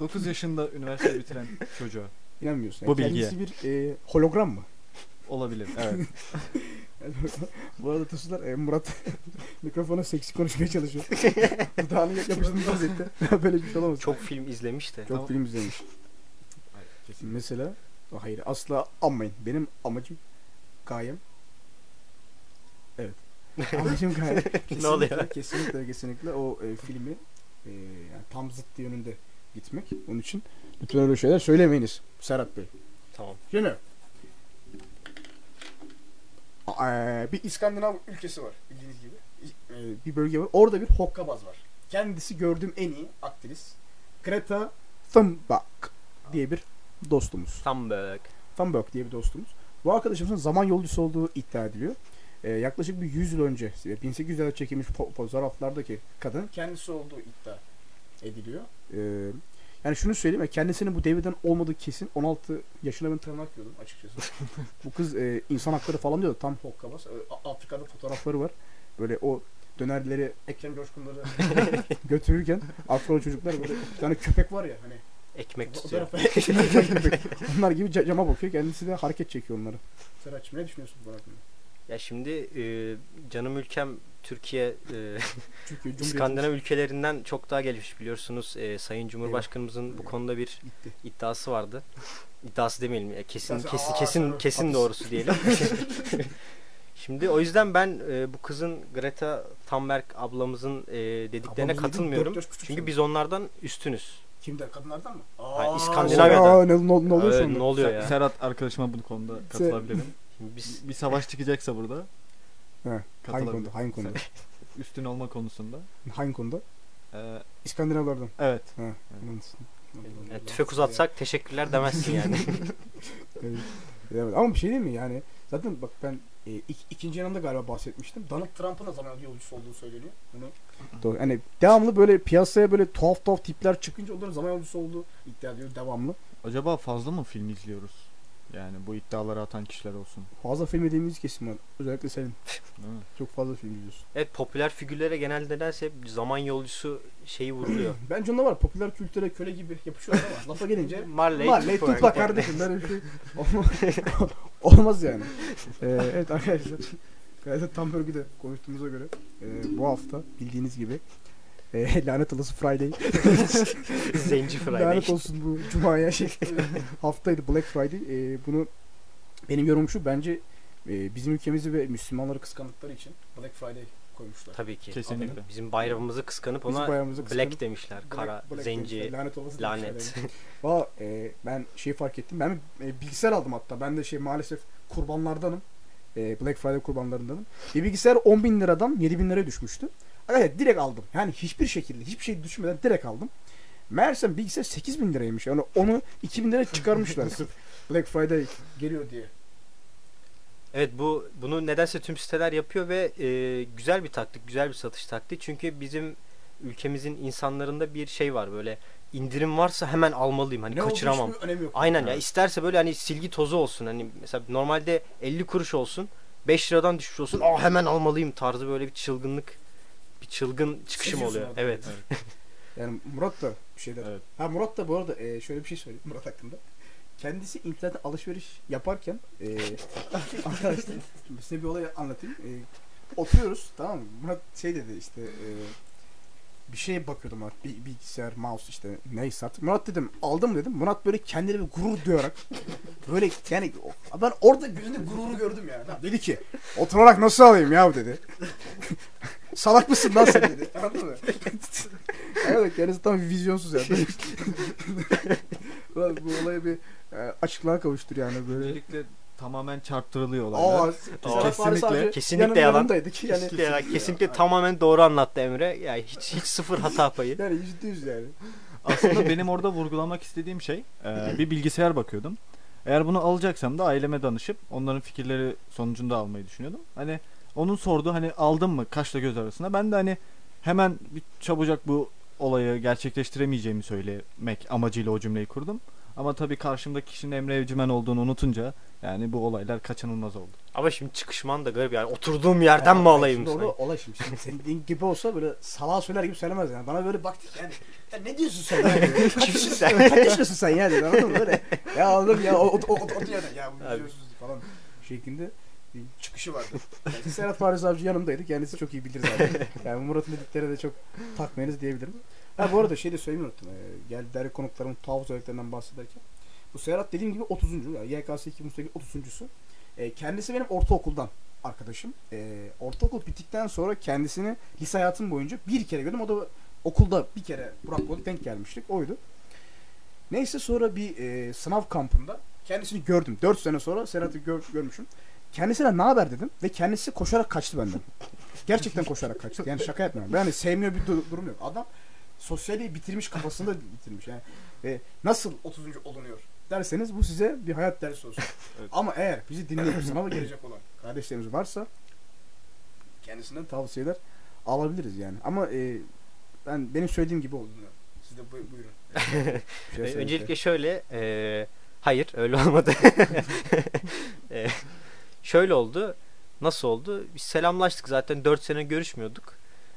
9 [laughs] yaşında üniversite bitiren çocuğa İnanmıyorsun. Bu Yani bilgiye. Kendisi bir e, hologram mı? olabilir. [laughs] Evet. [laughs] Bu arada Tosular e, Murat mikrofona seksi konuşmaya çalışıyor. Dudağını yapıştırmış vaziyette. Böyle bir şey olamaz. Çok film izlemiş de. Çok film izlemiş. Hayır, kesin. Mesela hayır asla anmayın. Benim amacım gayem Evet. Amacım gayem [laughs] [laughs] kesinlikle, oluyor? Kesinlikle kesinlikle o e, filmi e, yani tam zıttı yönünde gitmek. Onun için lütfen öyle şeyler söylemeyiniz Serhat Bey. Tamam. Şimdi a- e, bir İskandinav ülkesi var bildiğiniz gibi. E, bir bölge var. Orada bir hokkabaz var. Kendisi gördüğüm en iyi aktris. Greta Thunberg diye bir dostumuz. Böyle. Thunberg diye bir dostumuz. Bu arkadaşımızın zaman yolcusu olduğu iddia ediliyor. Ee, yaklaşık bir 100 yıl önce 1800'lerde çekilmiş fo- fotoğraflardaki kadın kendisi olduğu iddia ediliyor. Ee, yani şunu söyleyeyim ya kendisinin bu devirden olmadığı kesin 16 yaşına ben tırnak yiyordum açıkçası. [laughs] bu kız e, insan hakları falan diyordu tam hokkabaz. Afrika'da fotoğrafları var. Böyle o dönerleri Ekrem Coşkunları [laughs] götürürken Afro çocuklar böyle bir tane köpek var ya hani Ekmek tutuyor. Onlar gibi ca- cama bakıyor. Kendisi de hareket çekiyor onları. Serhat'cığım ne düşünüyorsun bu hakkında? Ya şimdi e, canım ülkem Türkiye e, Türkiye [laughs] İskandinav ülkelerinden çok daha gelişmiş biliyorsunuz. E, Sayın Cumhurbaşkanımızın bu Eyvah. konuda bir gitti. iddiası vardı. İddiası demeyelim ya kesin İddiası- kesin Aa, kesin kesin hapis. doğrusu diyelim. [laughs] [laughs] Şimdi o yüzden ben e, bu kızın Greta Thunberg ablamızın e, dediklerine Ablamız katılmıyorum. dört küçük Çünkü biz onlardan üstünüz. Kimden? Kadınlardan mı? Hayır, Aa, İskandinavya'dan. aa, Ne, ne, ne oluyor Ee, sonra? ne oluyor ya? Serhat arkadaşıma bu konuda katılabilirim. Şimdi biz bir savaş çıkacaksa burada He, hangi konuda? Hangi konuda? [laughs] Üstün olma konusunda. hangi konuda? Ee, İskandinavlardan. evet. yani tüfek uzatsak teşekkürler demezsin [laughs] yani. Evet. Evet. Ama bir şey değil mi yani? Zaten bak ben e, ik- ikinci yanımda galiba bahsetmiştim. Donald Trump'ın da zaman yolcusu olduğu söyleniyor. Bunu Doğru. Hani devamlı böyle piyasaya böyle tuhaf tuhaf tipler çıkınca onların zaman yolcusu olduğu iddia ediyor devamlı. Acaba fazla mı film izliyoruz? Yani bu iddiaları atan kişiler olsun. Fazla film dediğimiz kesim var. Özellikle senin. [laughs] Çok fazla film izliyorsun. evet popüler figürlere genelde nedense hep zaman yolcusu şeyi vuruluyor. [clears throat] Bence onda var. Popüler kültüre köle gibi yapışıyorlar ama [laughs] lafa gelince Marley, Marley Tupac. tutla kardeşim. Böyle bir şey [laughs] olmaz, olmaz yani. Ee, evet arkadaşlar. Gayet tam bölgede konuştuğumuza göre e, bu hafta bildiğiniz gibi e, [laughs] lanet olası Friday. [laughs] Zenci Friday. lanet olsun bu Cuma'ya şey. [laughs] haftaydı Black Friday. E, bunu benim yorumum şu bence e, bizim ülkemizi ve Müslümanları kıskandıkları için Black Friday koymuşlar. Tabii ki. Kesinlikle. Bizim bayramımızı kıskanıp ona bayramımızı Black kıskanıp demişler. Black- Kara, Black zenci, demişler, lanet olası lanet. Valla e, ben şeyi fark ettim. Ben e, bilgisayar aldım hatta. Ben de şey maalesef kurbanlardanım. E, Black Friday kurbanlarındanım. Bir bilgisayar 10 bin liradan 7 bin liraya düşmüştü. Evet direkt aldım. Yani hiçbir şekilde hiçbir şey düşünmeden direkt aldım. Meğersem bilgisayar 8 bin liraymış. Yani onu 2 bin liraya çıkarmışlar. [laughs] Black Friday geliyor diye. Evet bu bunu nedense tüm siteler yapıyor ve e, güzel bir taktik, güzel bir satış taktiği. Çünkü bizim ülkemizin insanlarında bir şey var böyle indirim varsa hemen almalıyım hani Ne kaçıramam. yok. Aynen ya Evet. isterse böyle hani silgi tozu olsun hani mesela normalde 50 kuruş olsun 5 liradan düşmüş olsun aa hemen almalıyım tarzı böyle bir çılgınlık bir çılgın çıkışım Seziyorsun oluyor. abi. Evet. [laughs] Yani Murat da bir şeyler. Evet. Ha Murat da bu arada e, şöyle bir şey söyleyeyim Murat hakkında. Kendisi internet alışveriş yaparken e, [laughs] arkadaşlar size bir olay anlatayım. E, oturuyoruz tamam mı? Murat şey dedi işte e, bir şeye bakıyordum Murat. Bir, bilgisayar, mouse işte neyse artık. Murat dedim aldım dedim. Murat böyle kendine bir gurur duyarak böyle yani o- ben orada gözünde gururu gördüm yani. Lan Dedi ki oturarak nasıl alayım ya dedi. Salak mısın lan sen dedi. [laughs] Anladın mı? evet kendisi tam vizyonsuz yani. [laughs] Ulan bu olayı bir e, açıklığa kavuştur yani böyle. Öncelikle tamamen çarptırılıyor Aa, olaylar. Paris kesinlikle- kesinlikle yalan. Yani, Kesinlikle, ya, kesinlikle tamamen doğru anlattı Emre. Yani hiç hiç sıfır hata payı. yani yüzde yüz yani. Aslında [laughs] benim orada vurgulamak istediğim şey e, bir bilgisayar bakıyordum. Eğer bunu alacaksam da aileme danışıp onların fikirleri sonucunda almayı düşünüyordum. Hani onun sorduğu hani aldım mı kaşla göz arasında ben de hani hemen bir çabucak bu olayı gerçekleştiremeyeceğimi söylemek amacıyla o cümleyi kurdum. Ama tabii karşımdaki kişinin Emre Evcimen olduğunu unutunca yani bu olaylar kaçınılmaz oldu. Ama şimdi çıkışman da garip yani oturduğum yerden mi alayım? Şimdi sanki? olay şimdi. şimdi senin gibi olsa böyle salağa söyler gibi söylemez yani. Bana böyle baktık yani. Ya ne diyorsun sen yani? [laughs] Kimsin sen? Kaç sen ya dedi anladın mı? Böyle ya aldım ya o, o, o, o, o ya bu Abi. biliyorsunuz falan şeklinde bir çıkışı vardı. Yani [laughs] Serhat Paris Avcı yanımdaydı. Kendisi çok iyi bilir zaten. [laughs] Yani Murat'ın dediklerine de çok takmayınız diyebilirim. Ha bu arada şey de söylemeyi unuttum. Ee, geldi değerli konuklarımın tuhaf özelliklerinden bahsederken. Bu Serhat dediğim gibi 30. Yani YKS 2008 30.sü. Ee, kendisi benim ortaokuldan arkadaşım. Ee, ortaokul bittikten sonra kendisini lise hayatım boyunca bir kere gördüm. O da okulda bir kere Burak'la denk gelmiştik. Oydu. Neyse sonra bir e, sınav kampında kendisini gördüm. 4 sene sonra Serhat'ı gör, görmüşüm. Kendisine ne haber dedim ve kendisi koşarak kaçtı benden. Gerçekten koşarak kaçtı. Yani şaka yapmıyorum. Yani sevmiyor bir du- durum yok. Adam sosyali bitirmiş kafasında bitirmiş. Yani e, nasıl 30. olunuyor derseniz bu size bir hayat dersi olsun. [laughs] Evet. Ama eğer bizi dinleyip sınava gelecek olan kardeşlerimiz varsa kendisinden tavsiyeler alabiliriz yani. Ama e, ben benim söylediğim gibi oldu. Siz de bu- buyurun. [laughs] Şey söyleyin. Öncelikle şöyle, e, hayır öyle olmadı. [laughs] Şöyle oldu, nasıl oldu? Biz selamlaştık zaten 4 sene görüşmüyorduk.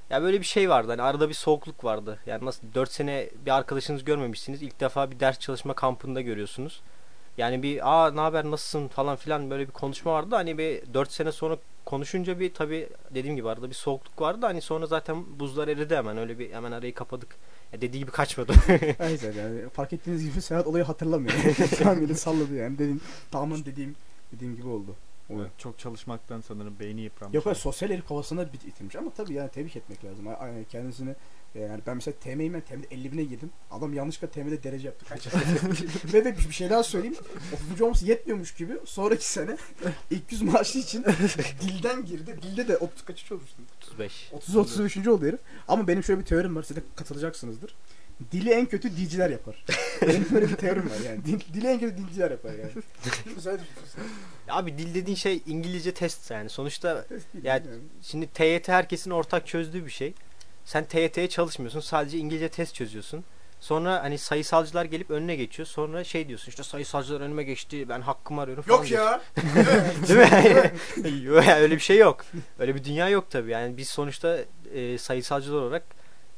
Ya böyle bir şey vardı hani arada bir soğukluk vardı. Yani nasıl 4 sene bir arkadaşınızı görmemişsiniz. İlk defa bir ders çalışma kampında görüyorsunuz. Yani bir aa ne haber nasılsın falan filan böyle bir konuşma vardı. Hani bir 4 sene sonra konuşunca bir tabi dediğim gibi arada bir soğukluk vardı. Hani sonra zaten buzlar eridi hemen öyle bir hemen arayı kapadık. Ya dediği gibi kaçmadı. [laughs] Neyse yani fark ettiğiniz gibi Serhat olayı hatırlamıyor. [laughs] Tamamıyla salladı yani. Dediğim, tamamen dediğim dediğim gibi oldu. Olay. Evet, çok çalışmaktan sanırım beyni yıpranmış. Yok hayır sosyal herif kafasında bit ama tabii yani tebrik etmek lazım. A- Yani kendisini e, yani ben mesela TM'yi ben TM'de 50 bine girdim. Adam yanlışlıkla TM'de derece yaptı. Kaç [laughs] Ve de bir şey daha söyleyeyim. 30. olması yetmiyormuş gibi sonraki sene ilk yüz maaşı için dilden girdi. Dilde de 30 kaçıncı olmuştu? 35. 30 35. oldu herif. Ama benim şöyle bir teorim var. Siz de katılacaksınızdır. Dili en kötü dilciler yapar. Benim böyle bir teorim var yani. Dil, dili en kötü dilciler yapar yani. [laughs] Abi dil dediğin şey İngilizce test yani. Sonuçta Yani- yani. şimdi TYT herkesin ortak çözdüğü bir şey. Sen TYT'ye çalışmıyorsun. Sadece İngilizce test çözüyorsun. Sonra hani sayısalcılar gelip önüne geçiyor. Sonra şey diyorsun işte sayısalcılar önüme geçti. Ben hakkımı arıyorum falan Yok diyorsun. ya. [laughs] Değil mi? Öyle bir şey yok. Öyle bir dünya yok tabii. Yani biz sonuçta e, sayısalcılar olarak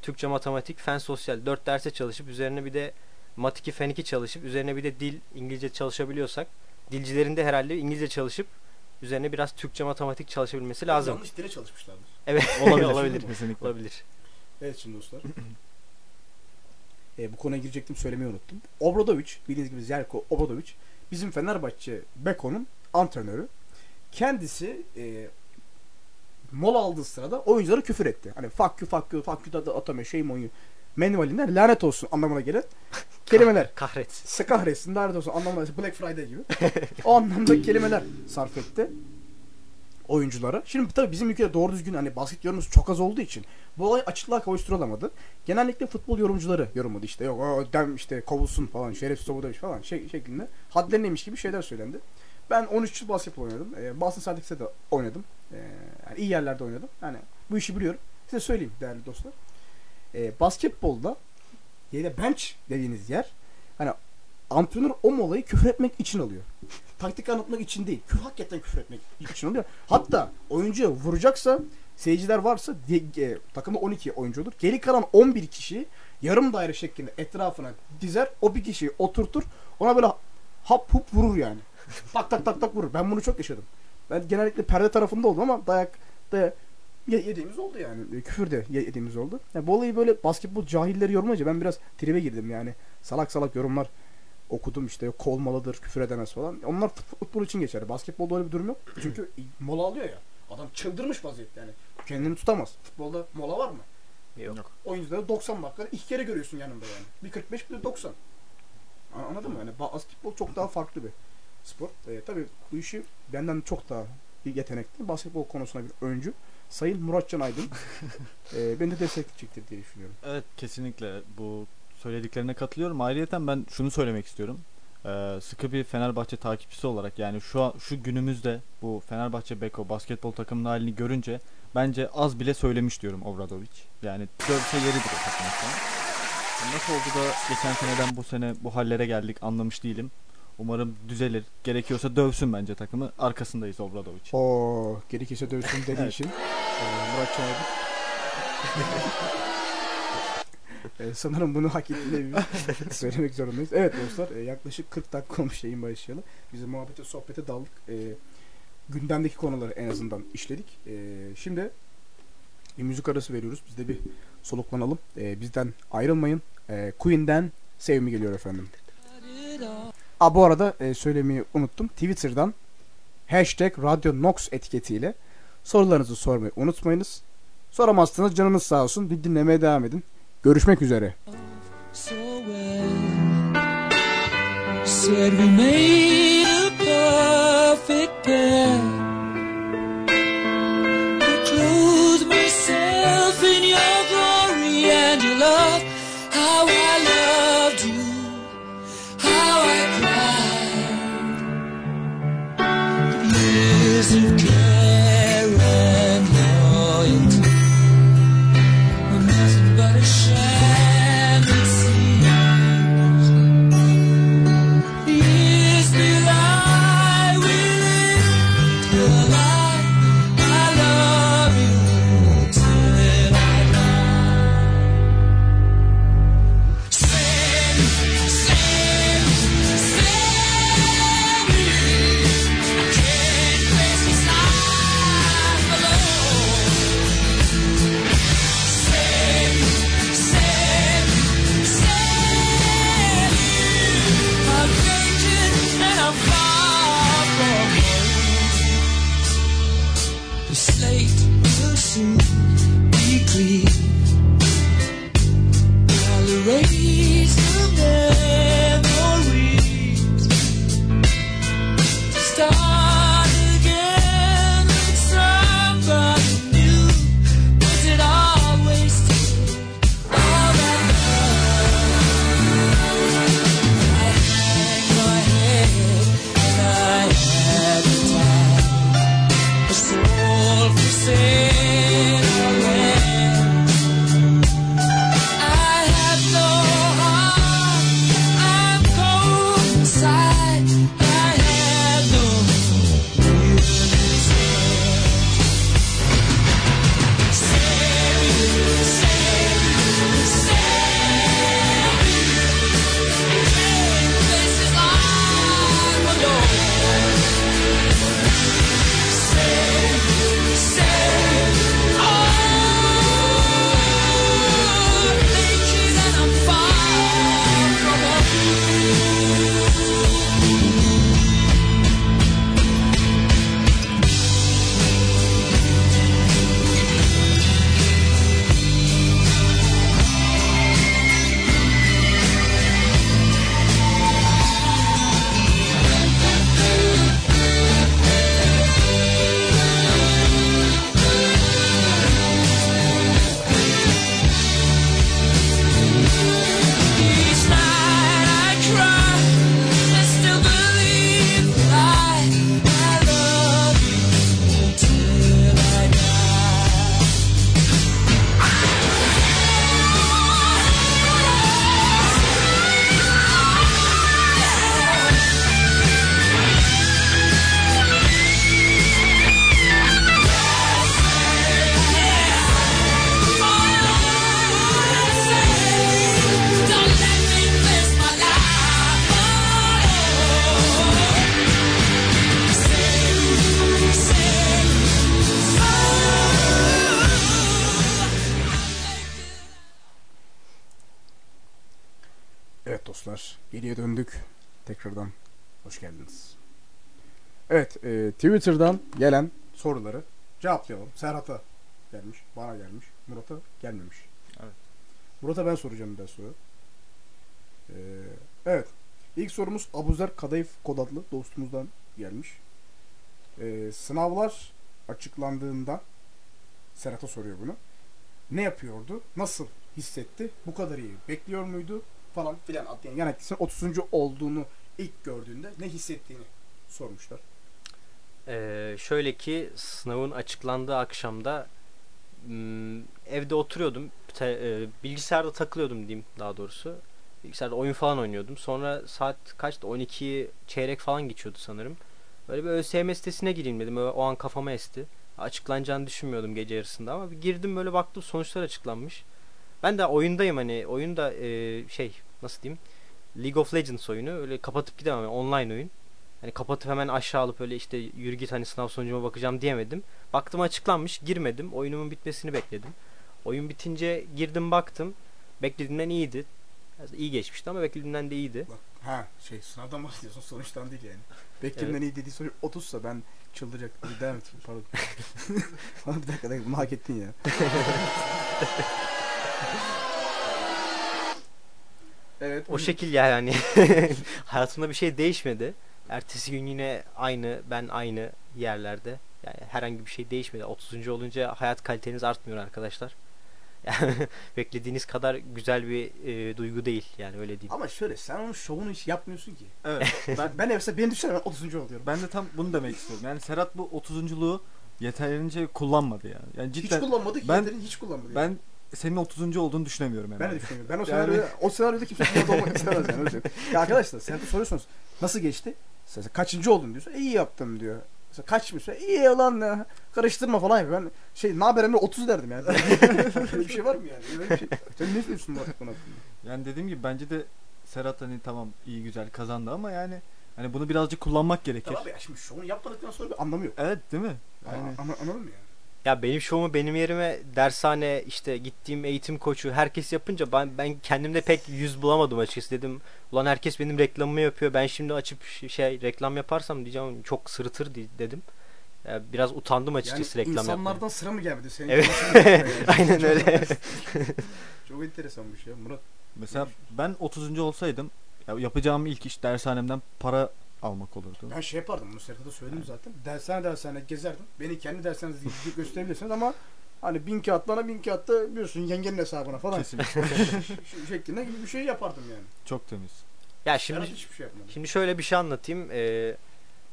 Türkçe, matematik, fen, sosyal dört derse çalışıp üzerine bir de mat 2, fen 2 çalışıp üzerine bir de dil, İngilizce çalışabiliyorsak dilcilerin de herhalde İngilizce çalışıp üzerine biraz Türkçe, matematik çalışabilmesi lazım. Yanlış dile çalışmışlardır. Evet [laughs] Olabilir. olabilir. Kesinlikle. Olabilir. Evet şimdi dostlar. [clears throat] e, bu konuya girecektim söylemeyi unuttum. Obradovic, bildiğiniz gibi Zelko Obradovic bizim Fenerbahçe Beko'nun antrenörü. Kendisi e, mola aldığı sırada oyunculara küfür etti. Hani fuck you fuck you fuck you da atama şey moyu menvalinden lanet olsun anlamına gelen [laughs] kelimeler. Kahretsin. Sekahretsin lanet olsun anlamına Black Friday gibi. o anlamda [laughs] kelimeler sarf etti. oyunculara. Şimdi tabii bizim ülkede doğru düzgün hani basket yorumumuz çok az olduğu için bu olay açıklığa kavuşturulamadı. Genellikle futbol yorumcuları yorumladı işte yok o dem işte kovulsun falan şerefsiz o demiş falan şey, şeklinde hadlerindeymiş gibi şeyler söylendi. Ben 13 yıl basketbol oynadım. E, Boston Celtics'te de oynadım. E, yani iyi yerlerde oynadım. Yani bu işi biliyorum. Size söyleyeyim değerli dostlar. E, basketbolda da bench dediğiniz yer hani antrenör o molayı küfür etmek için alıyor. [laughs] Taktik anlatmak için değil. Küfür hakikaten küfür etmek için alıyor. Hatta oyuncu vuracaksa seyirciler varsa e, takımda 12 oyuncu olur. Geri kalan 11 kişiyi yarım daire şeklinde etrafına dizer. O bir kişiyi oturtur. Ona böyle hap hup vurur yani. [laughs] tak tak tak tak vurur. Ben bunu çok yaşadım. Ben genellikle perde tarafında oldum ama dayak da ye- yediğimiz oldu yani. E, Küfür de ye- yediğimiz oldu. Yani bu olayı böyle basketbol cahilleri yorumlayınca ben biraz tribe girdim yani. Salak salak yorumlar okudum işte yok kolmalıdır, küfür edemez falan. Onlar fut- futbol için geçerli. Basketbolda öyle bir durum yok. Çünkü [clears throat] mola alıyor ya. Adam çıldırmış vaziyette yani. Kendini tutamaz. Futbolda mola var mı? Yok. Oyuncuları 90 dakikada iki kere görüyorsun yanında yani. Bir 45 bir de 90. An- Anladın mı? Yani basketbol çok daha farklı bir spor. Ee, tabii bu işi benden çok daha bir yetenekli. Basketbol konusunda bir öncü. Sayın Muratcan Aydın. ee, [laughs] beni de destekleyecektir diye düşünüyorum. Evet kesinlikle bu söylediklerine katılıyorum. Ayrıca ben şunu söylemek istiyorum. Ee, sıkı bir Fenerbahçe takipçisi olarak yani şu an, şu günümüzde bu Fenerbahçe Beko basketbol takımının halini görünce bence az bile söylemiş diyorum Obradovic. Yani dövse yeridir o. Nasıl oldu da geçen seneden bu sene bu hallere geldik anlamış değilim. Umarım düzelir. Gerekiyorsa dövsün bence takımı. Arkasındayız Obradovic. O gerekirse dövsün dediği Evet. için ee, Muratcan Aydın. [laughs] Ee, sanırım bunu hak ettiğini [laughs] söylemek zorundayız. Evet dostlar e, yaklaşık 40 dakika olmuş yayın başlayalı. Biz muhabbete sohbete daldık. E, gündemdeki konuları en azından işledik. E, şimdi bir müzik arası veriyoruz. Biz de bir soluklanalım. E, bizden ayrılmayın. E, Queen'den Sevmi geliyor efendim. Aa, bu arada e, söylemeyi unuttum. Twitter'dan hashtag Radyo Nox etiketiyle sorularınızı sormayı unutmayınız. Soramazsınız canınız sağ olsun. Bir dinlemeye devam edin. Görüşmek üzere. Said we made a perfect pair. I clothed myself in your glory and your love. How I Twitter'dan gelen soruları cevaplayalım. Serhat'a gelmiş, bana gelmiş, Murat'a gelmemiş. Evet. Murat'a ben soracağım bir soru. E, evet, ilk sorumuz Abuzer Kadayıf kod adlı dostumuzdan gelmiş. E, sınavlar açıklandığında Serhat'a soruyor bunu. Ne yapıyordu? Nasıl hissetti? Bu kadar iyi bekliyor muydu? Falan filan. Yani sen 30. olduğunu ilk gördüğünde ne hissettiğini sormuşlar. Ee, şöyle ki sınavın açıklandığı akşamda hmm, evde oturuyordum. E, bilgisayarda takılıyordum diyeyim daha doğrusu. Bilgisayarda oyun falan oynuyordum. Sonra saat kaçtı? 12 çeyrek falan geçiyordu sanırım. Böyle bir ÖSYM sitesine gireyim dedim. Öyle o an kafama esti. Açıklanacağını düşünmüyordum gece yarısında ama bir girdim böyle baktım sonuçlar açıklanmış. Ben de oyundayım hani oyunda e, şey nasıl diyeyim League of Legends oyunu öyle kapatıp gidemem yani online oyun. Hani kapatıp hemen aşağı alıp öyle işte yürü git hani sınav sonucuma bakacağım diyemedim. Baktım açıklanmış girmedim oyunumun bitmesini bekledim. Oyun bitince girdim baktım beklediğimden iyiydi. Biraz iyi geçmişti ama beklediğimden de iyiydi. Bak, ha şey sınavdan bahsediyorsun sonuçtan değil yani. [laughs] Beklediğimden iyi dediği soru 30'sa ben çıldıracak. Bir devam et. Pardon. [laughs] Lan bir dakika, dakika hak ettin ya. [laughs] evet. O şekil ya yani. Hayatımda bir şey değişmedi. Ertesi gün yine aynı ben aynı yerlerde. Yani herhangi bir şey değişmedi. 30. olunca hayat kaliteniz artmıyor arkadaşlar. Yani [laughs] beklediğiniz kadar güzel bir e, duygu değil yani öyle diyeyim. Ama şöyle sen onun şovunu hiç yapmıyorsun ki. Evet. [laughs] Ben, ben evse beni düşünsene ben 30. oluyorum. Ben de tam bunu demek istiyorum. Yani Serhat bu 30'unculuğu yeterince kullanmadı yani. Yani hiç cidden kullanmadık. ben- Ben, hiç kullanmadık. ben senin 30. olduğunu düşünemiyorum Ben de herhalde. düşünüyorum. Ben o Yani- senaryoda, o senaryoda kimse [laughs] olmak istemez yani. Öyle ya arkadaşlar sen de soruyorsunuz. Nasıl geçti? Sen kaçıncı oldun diyorsun. İyi yaptım diyor. Mesela kaçmış? İyi lan ya. Karıştırma falan yapıyor. Ben şey ne haber Emre 30 derdim yani. [laughs] Öyle bir şey var mı yani? Öyle bir şey. Sen ne diyorsun bu hakkında? Yani dediğim gibi bence de Serhat hani tamam iyi güzel kazandı ama yani hani bunu birazcık kullanmak gerekir. Tamam ya şimdi şovunu yapmadıktan sonra bir anlamı yok. Evet değil mi? Yani... Yani anladın mı yani? Ya benim şovumu benim yerime dershane işte gittiğim eğitim koçu herkes yapınca ben ben kendimde pek yüz bulamadım açıkçası dedim. Ulan herkes benim reklamımı yapıyor. Ben şimdi açıp şey reklam yaparsam diyeceğim çok sırıtır di- dedim. Ya biraz utandım açıkçası Yani reklam insanlardan yapmaya. sıra mı gelmedi? Senin Evet. [laughs] Aynen öyle. [laughs] Çok enteresanmış ya Murat. mesela ben 30. olsaydım ya yapacağım ilk iş dershanemden para almak olurdu. Ben şey yapardım bunu Serhat'a söyledim zaten. Dershane dershane gezerdim. Beni kendi dershanenizde gidip gösterebilirsiniz ama hani bin kağıt bana bin kağıt da biliyorsun yengenin hesabına falan Kesinlikle. [laughs] Şu şeklinde gibi bir şey yapardım yani. Çok temiz. ya Şimdi hiçbir şey yapmadım. Şimdi şöyle bir şey anlatayım. Ee,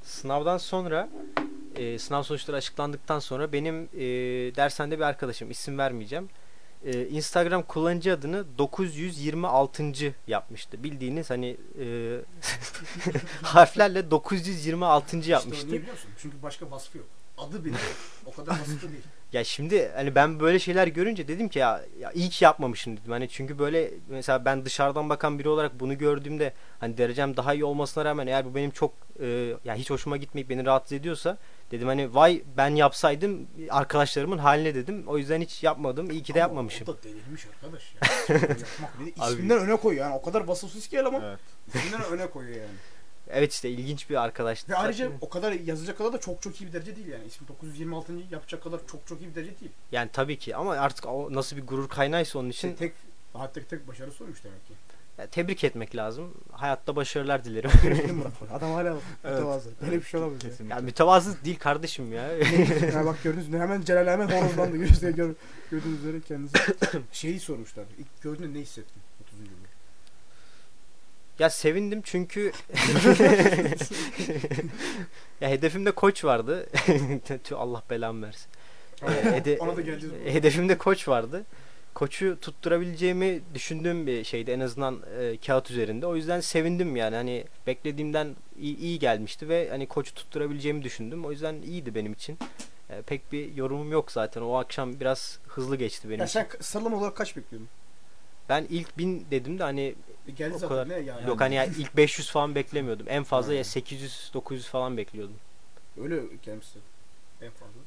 sınavdan sonra e, sınav sonuçları açıklandıktan sonra benim e, dershanede bir arkadaşım isim vermeyeceğim. E, Instagram kullanıcı adını 926. yapmıştı. Bildiğiniz hani e, [laughs] harflerle 926. İşte o yapmıştı. biliyor musun? Çünkü başka vasfı yok. Adı bile o kadar [laughs] vasıflı değil. Ya şimdi hani ben böyle şeyler görünce dedim ki ya, ya iyi ki yapmamışım dedim. Hani çünkü böyle mesela ben dışarıdan bakan biri olarak bunu gördüğümde hani derecem daha iyi olmasına rağmen eğer bu benim çok e, ya hiç hoşuma gitmeyip beni rahatsız ediyorsa dedim hani vay ben yapsaydım arkadaşlarımın haline dedim. O yüzden hiç yapmadım. İyi ki de Ama yapmamışım. O da delirmiş arkadaş ya. [laughs] Yapmak ne? Abi- İsminden öne koyuyor yani. O kadar vasıfsız ki eleman. Evet. İsminden öne koyuyor yani. Evet işte ilginç bir arkadaştı. Ve ayrıca o kadar yazacak kadar da çok çok iyi bir derece değil yani. İsmi 926. yapacak kadar çok çok iyi bir derece değil. Yani tabii ki ama artık o nasıl bir gurur kaynağıysa onun için İşte tek hayatta tek başarısı olmuş demek ki. Tebrik etmek lazım. Hayatta başarılar dilerim. Adam hala [laughs] mütevazı. Böyle bir şey olamaz. Kesinlikle. ya mütevazı değil kardeşim ya. ya bak gördünüz mü? Hemen Celal hemen horozlandı. [laughs] Gözde gör, gördüğünüz üzere kendisi. [coughs] Şeyi sormuşlar. İlk gördüğünde ne hissettin? 30. yılda. Ya sevindim çünkü [laughs] ya hedefimde koç vardı. Tüh, Allah belamı versin. Ee, hede- Ona da geleceğiz. hedefimde koç vardı. Koçu tutturabileceğimi düşündüğüm bir şeydi en azından e, kağıt üzerinde. O yüzden sevindim yani hani beklediğimden iyi, iyi gelmişti ve hani koçu tutturabileceğimi düşündüm. O yüzden iyiydi benim için. E, pek bir yorumum yok zaten. O akşam biraz hızlı geçti benim Ya için. sen sıralama olarak kaç bekliyordun? Ben ilk bin dedim de hani E geldi O kadar- yani? yok hani ya ilk 500 falan beklemiyordum. En fazla ya 800 900 falan bekliyordum. Öyle gelmişsin. En fazla.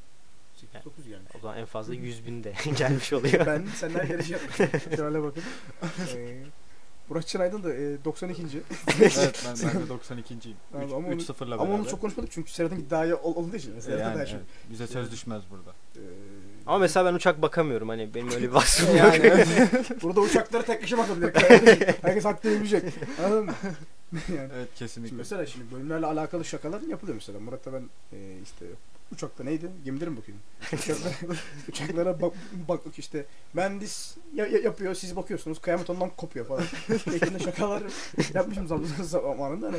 8-9 gelmiş. O zaman en fazla 100 bin de [laughs] gelmiş oluyor. [laughs] ben senden derece yapmışım. Şöyle bakın. [laughs] Ee, Murat Aydın da e, 92. evet ben, ben de 92'yim. Abi ama onu- 3-0'la Ama onu beraber. çok konuşmadık çünkü Serhat'ın iddiaya ol- olduğu için. E, yani, evet, bize söz düşmez burada. e, Ama mesela ben uçak bakamıyorum hani benim öyle bir vasfım yok. yani evet. burada uçaklara tek kişi bakabilir. Herkes, hakkını bilecek. Anladın mı? yani. Evet Şimdi kesinlikle. mesela şimdi bölümlerle alakalı şakalar yapılıyor mesela. Murat'la ben e, işte uçakta neydi? Gemilere mi bakıyordum? Uçaklara, [laughs] uçaklara bak, bak işte mühendis ya- ya- yapıyor siz bakıyorsunuz kıyamet ondan kopuyor falan. [laughs] Şeklinde şakalar yapmışım zaman- zamanında hani.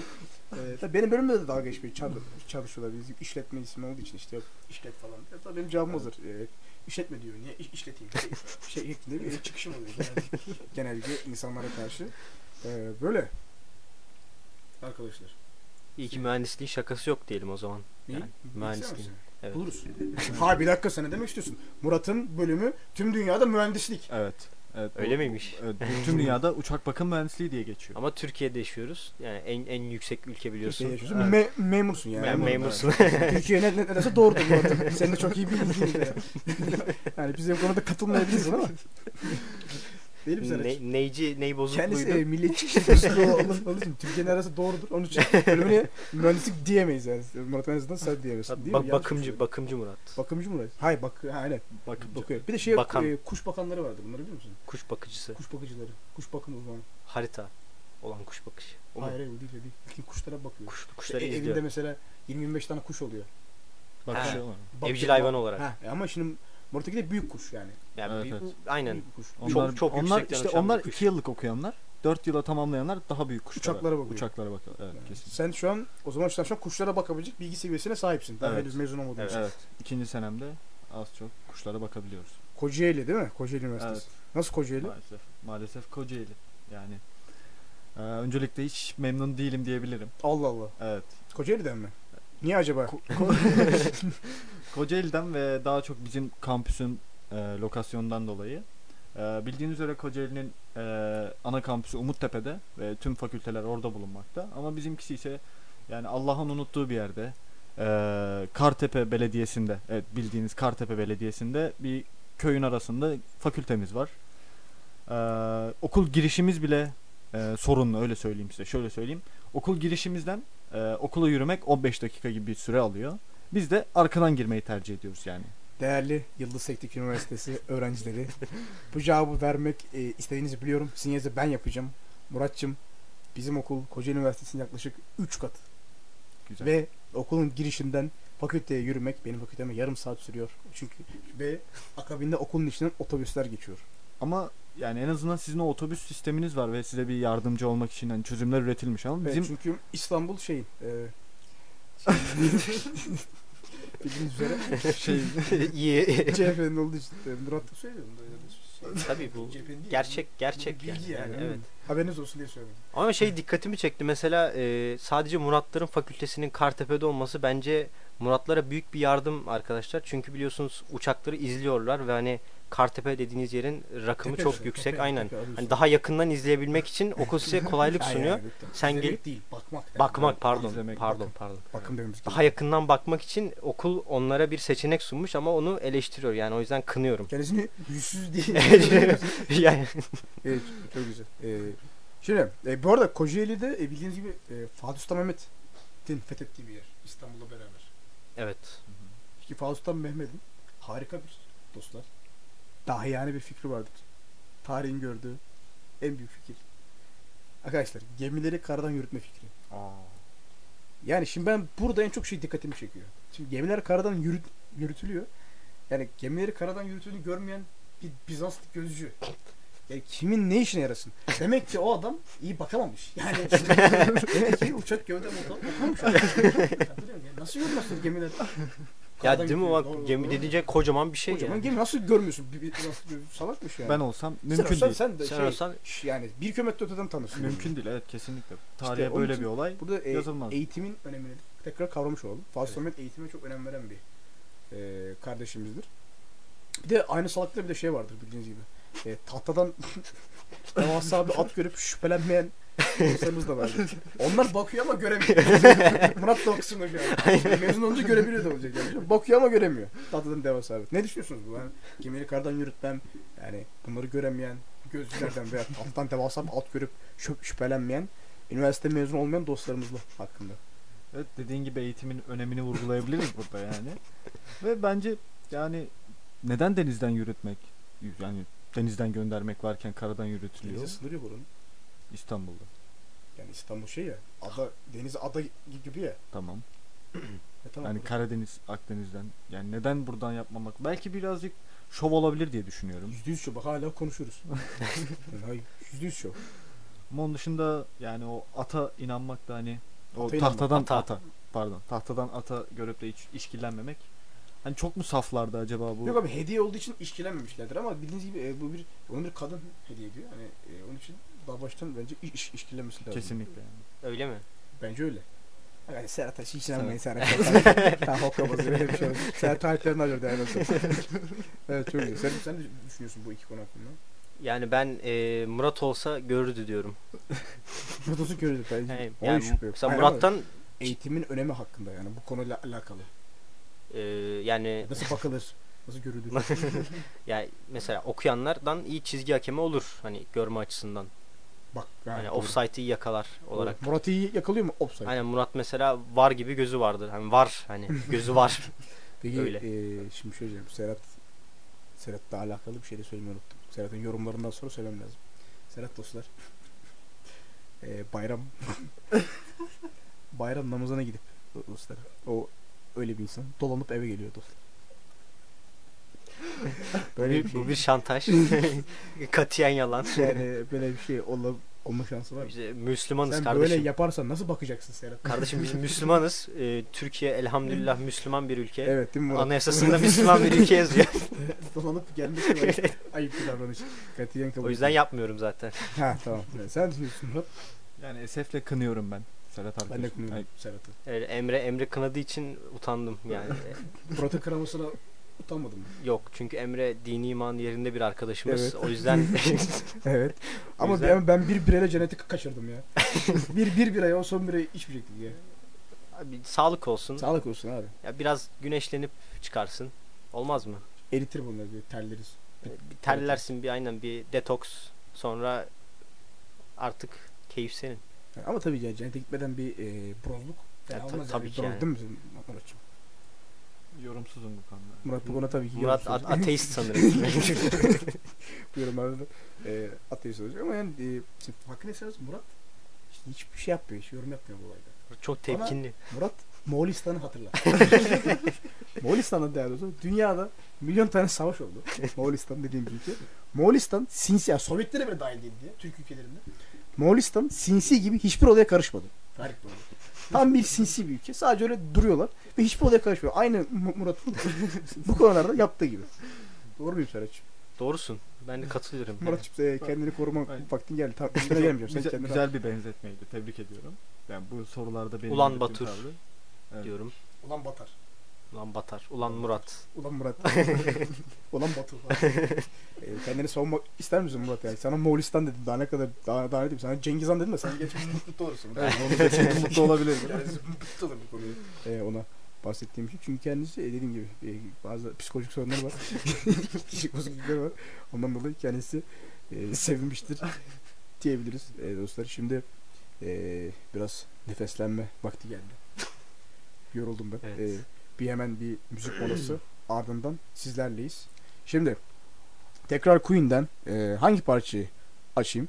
E, tabii benim bölümümde de dalga geçmeye çalış, çalışıyorlar. Bizim işletme ismi olduğu için işte yok işlet falan. E, tabii benim cevabım hazır. E, işletme diyor. Niye iş, işleteyim? [laughs] Şey, şeklinde bir çıkışım oluyor genelde. genellikle insanlara karşı. E, böyle. Arkadaşlar. İyi ki mühendisliğin şakası yok diyelim o zaman. Yani, mühendisliğin. Evet. Buluruz. ha bir dakika sen ne demek istiyorsun? Murat'ın bölümü tüm dünyada mühendislik. Evet. Evet, Öyle bu- miymiş? Evet, tüm [laughs] dünyada uçak bakım mühendisliği diye geçiyor. Ama Türkiye'de yaşıyoruz. Yani en en yüksek ülke biliyorsun. Türkiye'de yaşıyorsun. Evet. Me- memursun yani. Ben Memurum, memursun. [laughs] Türkiye ne, ne, ne derse doğrudur bu arada. Senin de çok iyi bildiğin de. [laughs] yani bize bu konuda katılmayabilirsin ama. Değil mi sen? ne, neyci, ney Kendisi bozukluydu. e, milliyetçi işte. Onun [laughs] için Türkiye'nin arası doğrudur. Onun için bölümüne mühendislik diyemeyiz yani. Murat en azından sen diyemiyorsun. Değil mi? Bak, Yanlış bakımcı, mı bakımcı Murat. Bakımcı Murat. Hayır bak ha, aynen. Bakın Bakıyor. Bir de şey Bakan. e, kuş bakanları vardı. Bunları biliyor musun? Kuş bakıcısı. Kuş bakıcıları. Kuş bakım uzmanı. Harita olan kuş bakışı. O? Hayır hayır değil değil. Bütün kuşlara bakıyor. Kuş, İşte kuşları e- evinde mesela 20-25 tane kuş oluyor. bakışı. Bak- Evcil hayvan olarak. Ha, e ama şimdi Murat'taki de büyük kuş yani. Yani Evet, büyük- evet. aynen. Büyük kuş. Çok- Onlar, çok onlar işte onlar bir kuş. 2 yıllık okuyanlar, 4 yıla tamamlayanlar daha büyük kuşlara. Uçaklara bakıyor. Uçaklara bakıyor. Evet, Yani kesin. Sen şu an o zaman şu an kuşlara bakabilecek bilgi seviyesine sahipsin. Daha Evet. henüz mezun olmadığın Evet. için. Evet. İkinci senemde az çok kuşlara bakabiliyoruz. Kocaeli değil mi? Kocaeli Üniversitesi. Nasıl Kocaeli? Maalesef. Maalesef Kocaeli. Yani e, öncelikle hiç memnun değilim diyebilirim. Allah Allah. Evet. Kocaeli'den mi? Niye acaba? [laughs] [laughs] Kocaeli'den ve daha çok bizim kampüsün e, lokasyondan dolayı. E, bildiğiniz üzere Kocaeli'nin e, ana kampüsü Umuttepe'de ve tüm fakülteler orada bulunmakta. Ama bizimkisi ise yani Allah'ın unuttuğu bir yerde. E, Kartepe Belediyesi'nde, evet bildiğiniz Kartepe Belediyesi'nde bir köyün arasında fakültemiz var. E, okul girişimiz bile e, sorunlu öyle söyleyeyim size. Şöyle söyleyeyim. Okul girişimizden e, okula yürümek 15 dakika gibi bir süre alıyor. Biz de arkadan girmeyi tercih ediyoruz yani. Değerli Yıldız Teknik Üniversitesi [laughs] öğrencileri. bu cevabı vermek e, istediğinizi biliyorum. Sizin yerinize ben yapacağım. Muratçım bizim okul Kocaeli Üniversitesi'nin yaklaşık 3 katı. Güzel. Ve okulun girişinden fakülteye yürümek benim fakülteme yarım saat sürüyor. Çünkü ve akabinde okulun içinden otobüsler geçiyor. Ama yani en azından sizin o otobüs sisteminiz var ve size bir yardımcı olmak için hani çözümler üretilmiş ama Evet, bizim çünkü İstanbul şeyin e, [laughs] bildiğiniz üzere [laughs] şey İyi. CHP'nin olduğu için Murat da söylüyor. Şey, Tabii bu gerçek bu gerçek bir yani. bilgi yani, yani, evet. Haberiniz olsun diye söyledim. Ama şey dikkatimi çekti. Mesela e, sadece Muratların fakültesinin Kartepe'de olması bence Muratlara büyük bir yardım arkadaşlar. Çünkü biliyorsunuz uçakları izliyorlar ve hani Kartepe dediğiniz yerin rakımı Tepe çok işte, yüksek. tepe, Aynen. tepe. Hani daha yakından izleyebilmek için okul size kolaylık [laughs] sunuyor. Sen İzlemek gelip değil, bakmak. yani. bakmak pardon. İzlemek, Pardon, bakın. pardon. Bakım dememiz Daha yakından bakmak için okul onlara bir seçenek sunmuş ama onu eleştiriyor. Yani o yüzden kınıyorum. Kendisini yüzsüz değil. [laughs] [laughs] yani evet, çok güzel. Ee, şimdi e, bu arada Kocaeli'de e, bildiğiniz gibi e, Fatih Sultan Mehmet'in fethettiği bir yer. İstanbul'la beraber. evet. Ki Fatih Sultan Mehmet'in harika bir dostlar. Dahi yani bir fikri vardır. Tarihin gördüğü en büyük fikir. Arkadaşlar gemileri karadan yürütme fikri. Yani şimdi ben burada en çok şey dikkatimi çekiyor. Şimdi gemiler karadan yürüt, yürütülüyor. Yani gemileri karadan yürütüldüğünü görmeyen bir Bizanslı gözcü. Yani kimin ne işine yarasın? Demek ki o adam iyi bakamamış. Yani [laughs] demek ki uçak gövde motor okumamış. nasıl yürümezsin gemiler? Ya değil mi Doğru, gemi dediğince kocaman bir şey Kocaman yani. gemi nasıl görmüyorsun? Bir, bir, Bizanslı gözcü salakmış yani. ben olsam Sen mümkün olsan değil. Sen de Sen şey, olsan ş- yani bir kilometre öteden tanırsın. Mümkün değil evet kesinlikle. Tarihe onun böyle için bir olay Burada e, yazılmaz. eğitimin önemini tekrar kavramış olalım. Fatih Mehmet eğitime çok önem veren bir e, kardeşimizdir. Bir de aynı salakta bir de şey vardır bildiğiniz gibi. E, tahtadan [laughs] devasa bir at görüp şüphelenmeyen Dostlarımız da vardı. [laughs] Onlar bakıyor ama göremiyor. [laughs] Murat da o kısımda şu an. Mezun olunca görebiliyor da olacak. Yani. Bakıyor ama göremiyor. Tatlıdan devasa abi. Ne düşünüyorsunuz bu? Yani gemiyi kardan yürütmem, yani bunları göremeyen, gözlülerden veya alttan devasa bir alt görüp şüp- şüphelenmeyen, üniversite mezun olmayan dostlarımızla hakkında. Evet dediğin gibi eğitimin önemini vurgulayabiliriz burada yani. Ve bence yani neden denizden yürütmek yani denizden göndermek varken karadan yürütülüyor Denize sınırı yok oranın. İstanbul'da. Yani İstanbul şey ya, ada, deniz ada gibi ya. Tamam. [clears throat] E tamam. Yani Karadeniz, Akdeniz'den. Yani neden buradan yapmamak? Belki birazcık şov olabilir diye düşünüyorum. Yüzde yüz şov. Bak hala konuşuruz. yani [laughs] hayır, yüzde yüz şov. Ama onun dışında yani o ata inanmak da hani o Ata tahtadan ata. ata. pardon tahtadan ata görüp de hiç işkillenmemek. Hani çok mu saflardı acaba bu? Yok abi hediye olduğu için işkilenmemişlerdir ama bildiğiniz gibi e, bu bir onu bir kadın hediye ediyor. Hani e, onun için daha baştan bence iş, iş işkilenmesi lazım. Kesinlikle yani. Öyle mi? Bence öyle. Yani Serhat Taş'ı hiç Serhat. inanmayın Serhat Taş. Tamam [laughs] hokkamazı öyle bir şey olur. Serhat tarihlerini arıyor değerli [laughs] evet çok güzel. Sen, sen de düşünüyorsun bu iki konu hakkında. Yani ben e, Murat olsa görürdü diyorum. [laughs] Murat olsun görüyoruz bence. Yani, Ona yani hiç şüphe yok. mesela Hayır ama Murat'tan Eğitimin önemi hakkında yani bu konuyla alakalı. e, yani Nasıl bakılır? Nasıl görülür? yani mesela okuyanlardan iyi çizgi hakemi olur hani görme açısından. Bak. Doğru. offside'ı iyi yakalar olarak. Murat iyi yakalıyor mu offside? Aynen Murat mesela var gibi gözü vardır. Hani var hani [laughs] gözü var. Peki Öyle. e, şimdi şöyle diyeceğim. Serhat Serhat'la alakalı bir şey de söylemeyi unuttum. Serhat'ın yorumlarından sonra söylemem lazım. Serhat dostlar. [laughs] e, bayram [laughs] bayram namazına gidip dostlar. O öyle bir insan. Dolanıp eve geliyor dostlar. [laughs] Böyle bir şey. Bu bir şantaj. [laughs] Katiyen yalan. yani böyle bir şey olma, olma şansı var mı? İşte Müslümanız Sen kardeşim. böyle yaparsan nasıl bakacaksın Serhat? Kardeşim biz [laughs] Müslümanız. Ee, Türkiye elhamdülillah Müslüman bir ülke. Evet değil mi Murat? Anayasasında Müslüman bir ülke yazıyor. Dolanıp gelmesi var. Ayıp bir davranış. Katiyen kabul o yüzden yapmıyorum zaten. Ha tamam. Sen düşünüyorsun Murat. Yani esefle kınıyorum ben Serhat Ben de arkadaşım. kınıyorum Serhat'ı. Öyle Emre Emre kınadığı için utandım yani. Murat'ın kıramasına utanmadım? Yok çünkü Emre dini iman yerinde bir arkadaşımız. Evet. O yüzden [laughs] Evet. [laughs] Ama yüzden- ben, ben bir bireyle cenneti kaçırdım ya. [laughs] bir bir biraya o son birayı içmeyecektik ya. bir sağlık olsun. Sağlık olsun abi. Ya biraz güneşlenip çıkarsın. Olmaz mı? Eritir bunları bir terleriz. Bir terlersin bir aynen bir detoks. Sonra artık keyif senin. Ama tabii ya cennete gitmeden bir e, bronzluk. Ya ta- tabii yani. ki yani. değil mi? Yorumsuzum bu konuda. Murat bu konuda tabii ki Murat yorumsuz. a- ateist sanırım. [laughs] bu yorumlarda e, ateist olacak ama yani e, şimdi hakkını eseriz Murat işte hiçbir şey yapmıyor. Hiç yorum yapmıyor bu olayda. Çok tepkinli. Murat Moğolistan'ı hatırla. [laughs] Moğolistan'da değerli olsun. Dünyada milyon tane savaş oldu. Moğolistan dediğim bir ülke. Moğolistan sinsi, yani Sovyetlere bile dahil değil diye Türk ülkelerinde. Moğolistan sinsi gibi hiçbir olaya karışmadı. Garip olay. Tam bir sinsi bir ülke. Sadece öyle duruyorlar ve hiçbir olaya karışmıyor. Aynı Mu- Murat'ın [laughs] bu konularda yaptığı gibi. Doğru muyum Serhat'cığım? Doğrusun. Ben de katılıyorum. Murat'cığım e, kendini koruma Aynen. vaktin geldi. Tamam üstüne gelmeyeceğim. Sen Güzel, güzel bir benzetmeydi. Tebrik ediyorum. Yani bu sorularda benim Ulan Batur. tavrı- Evet. diyorum. Ulan batar. Ulan batar. Ulan Murat. Ulan Murat. [laughs] Ulan Batu. e, kendini savunmak ister misin Murat yani? Sana Moğolistan dedim. Daha ne kadar daha, daha ne diyeyim? Sana Cengiz Han dedim de sen geçmiş mutlu olursun. Evet, onu mutlu olabilir. Kendisi mutlu olur bu konuyu. E, ona bahsettiğim şey. Çünkü kendisi e, dediğim gibi e, bazı psikolojik sorunları var. [laughs] Bozuklukları var. Ondan dolayı kendisi e, sevinmiştir diyebiliriz e, dostlar. Şimdi e, biraz nefeslenme vakti geldi. Yoruldum ben. Evet. E, bir hemen bir müzik molası ardından sizlerleyiz. Şimdi tekrar Queen'den e, hangi parçayı açayım?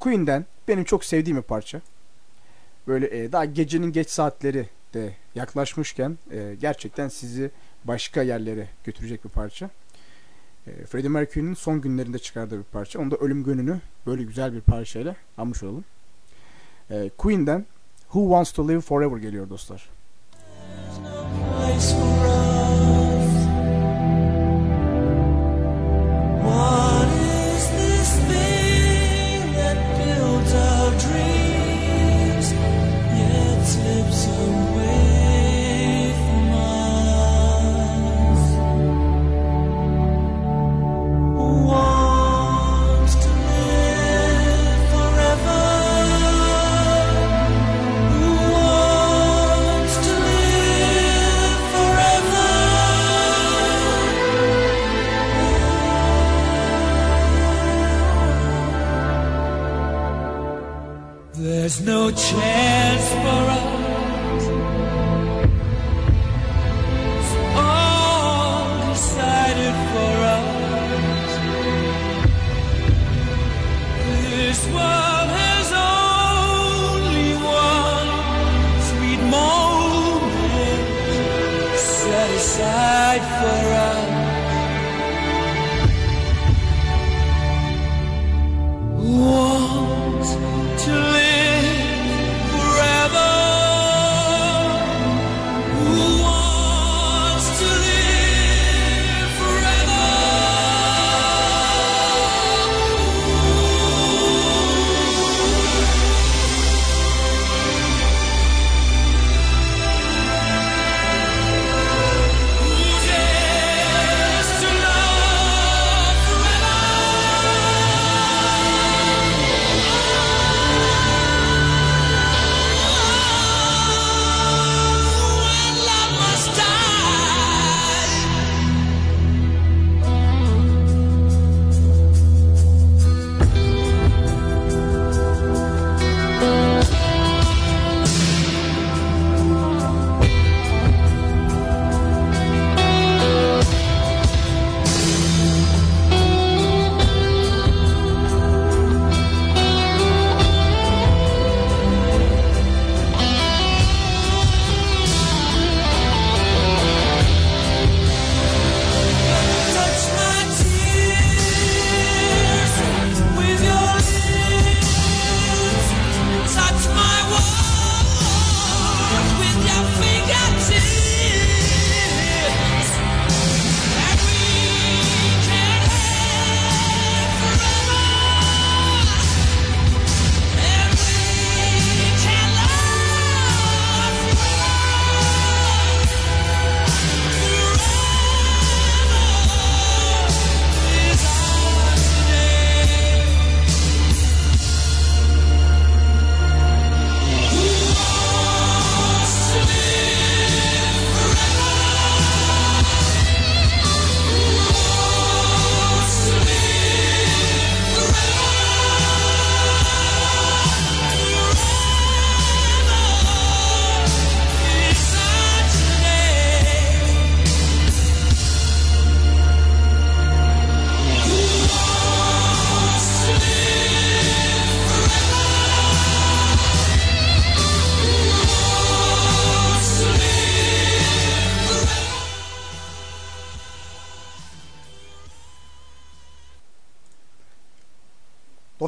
Queen'den benim çok sevdiğim bir parça. Böyle e, daha gecenin geç saatleri de yaklaşmışken e, gerçekten sizi başka yerlere götürecek bir parça. E, Freddie Mercury'nin son günlerinde çıkardığı bir parça. Onda ölüm gönlünü böyle güzel bir parçayla almış olalım. E, Queen'den Who Wants to Live Forever geliyor dostlar. For us.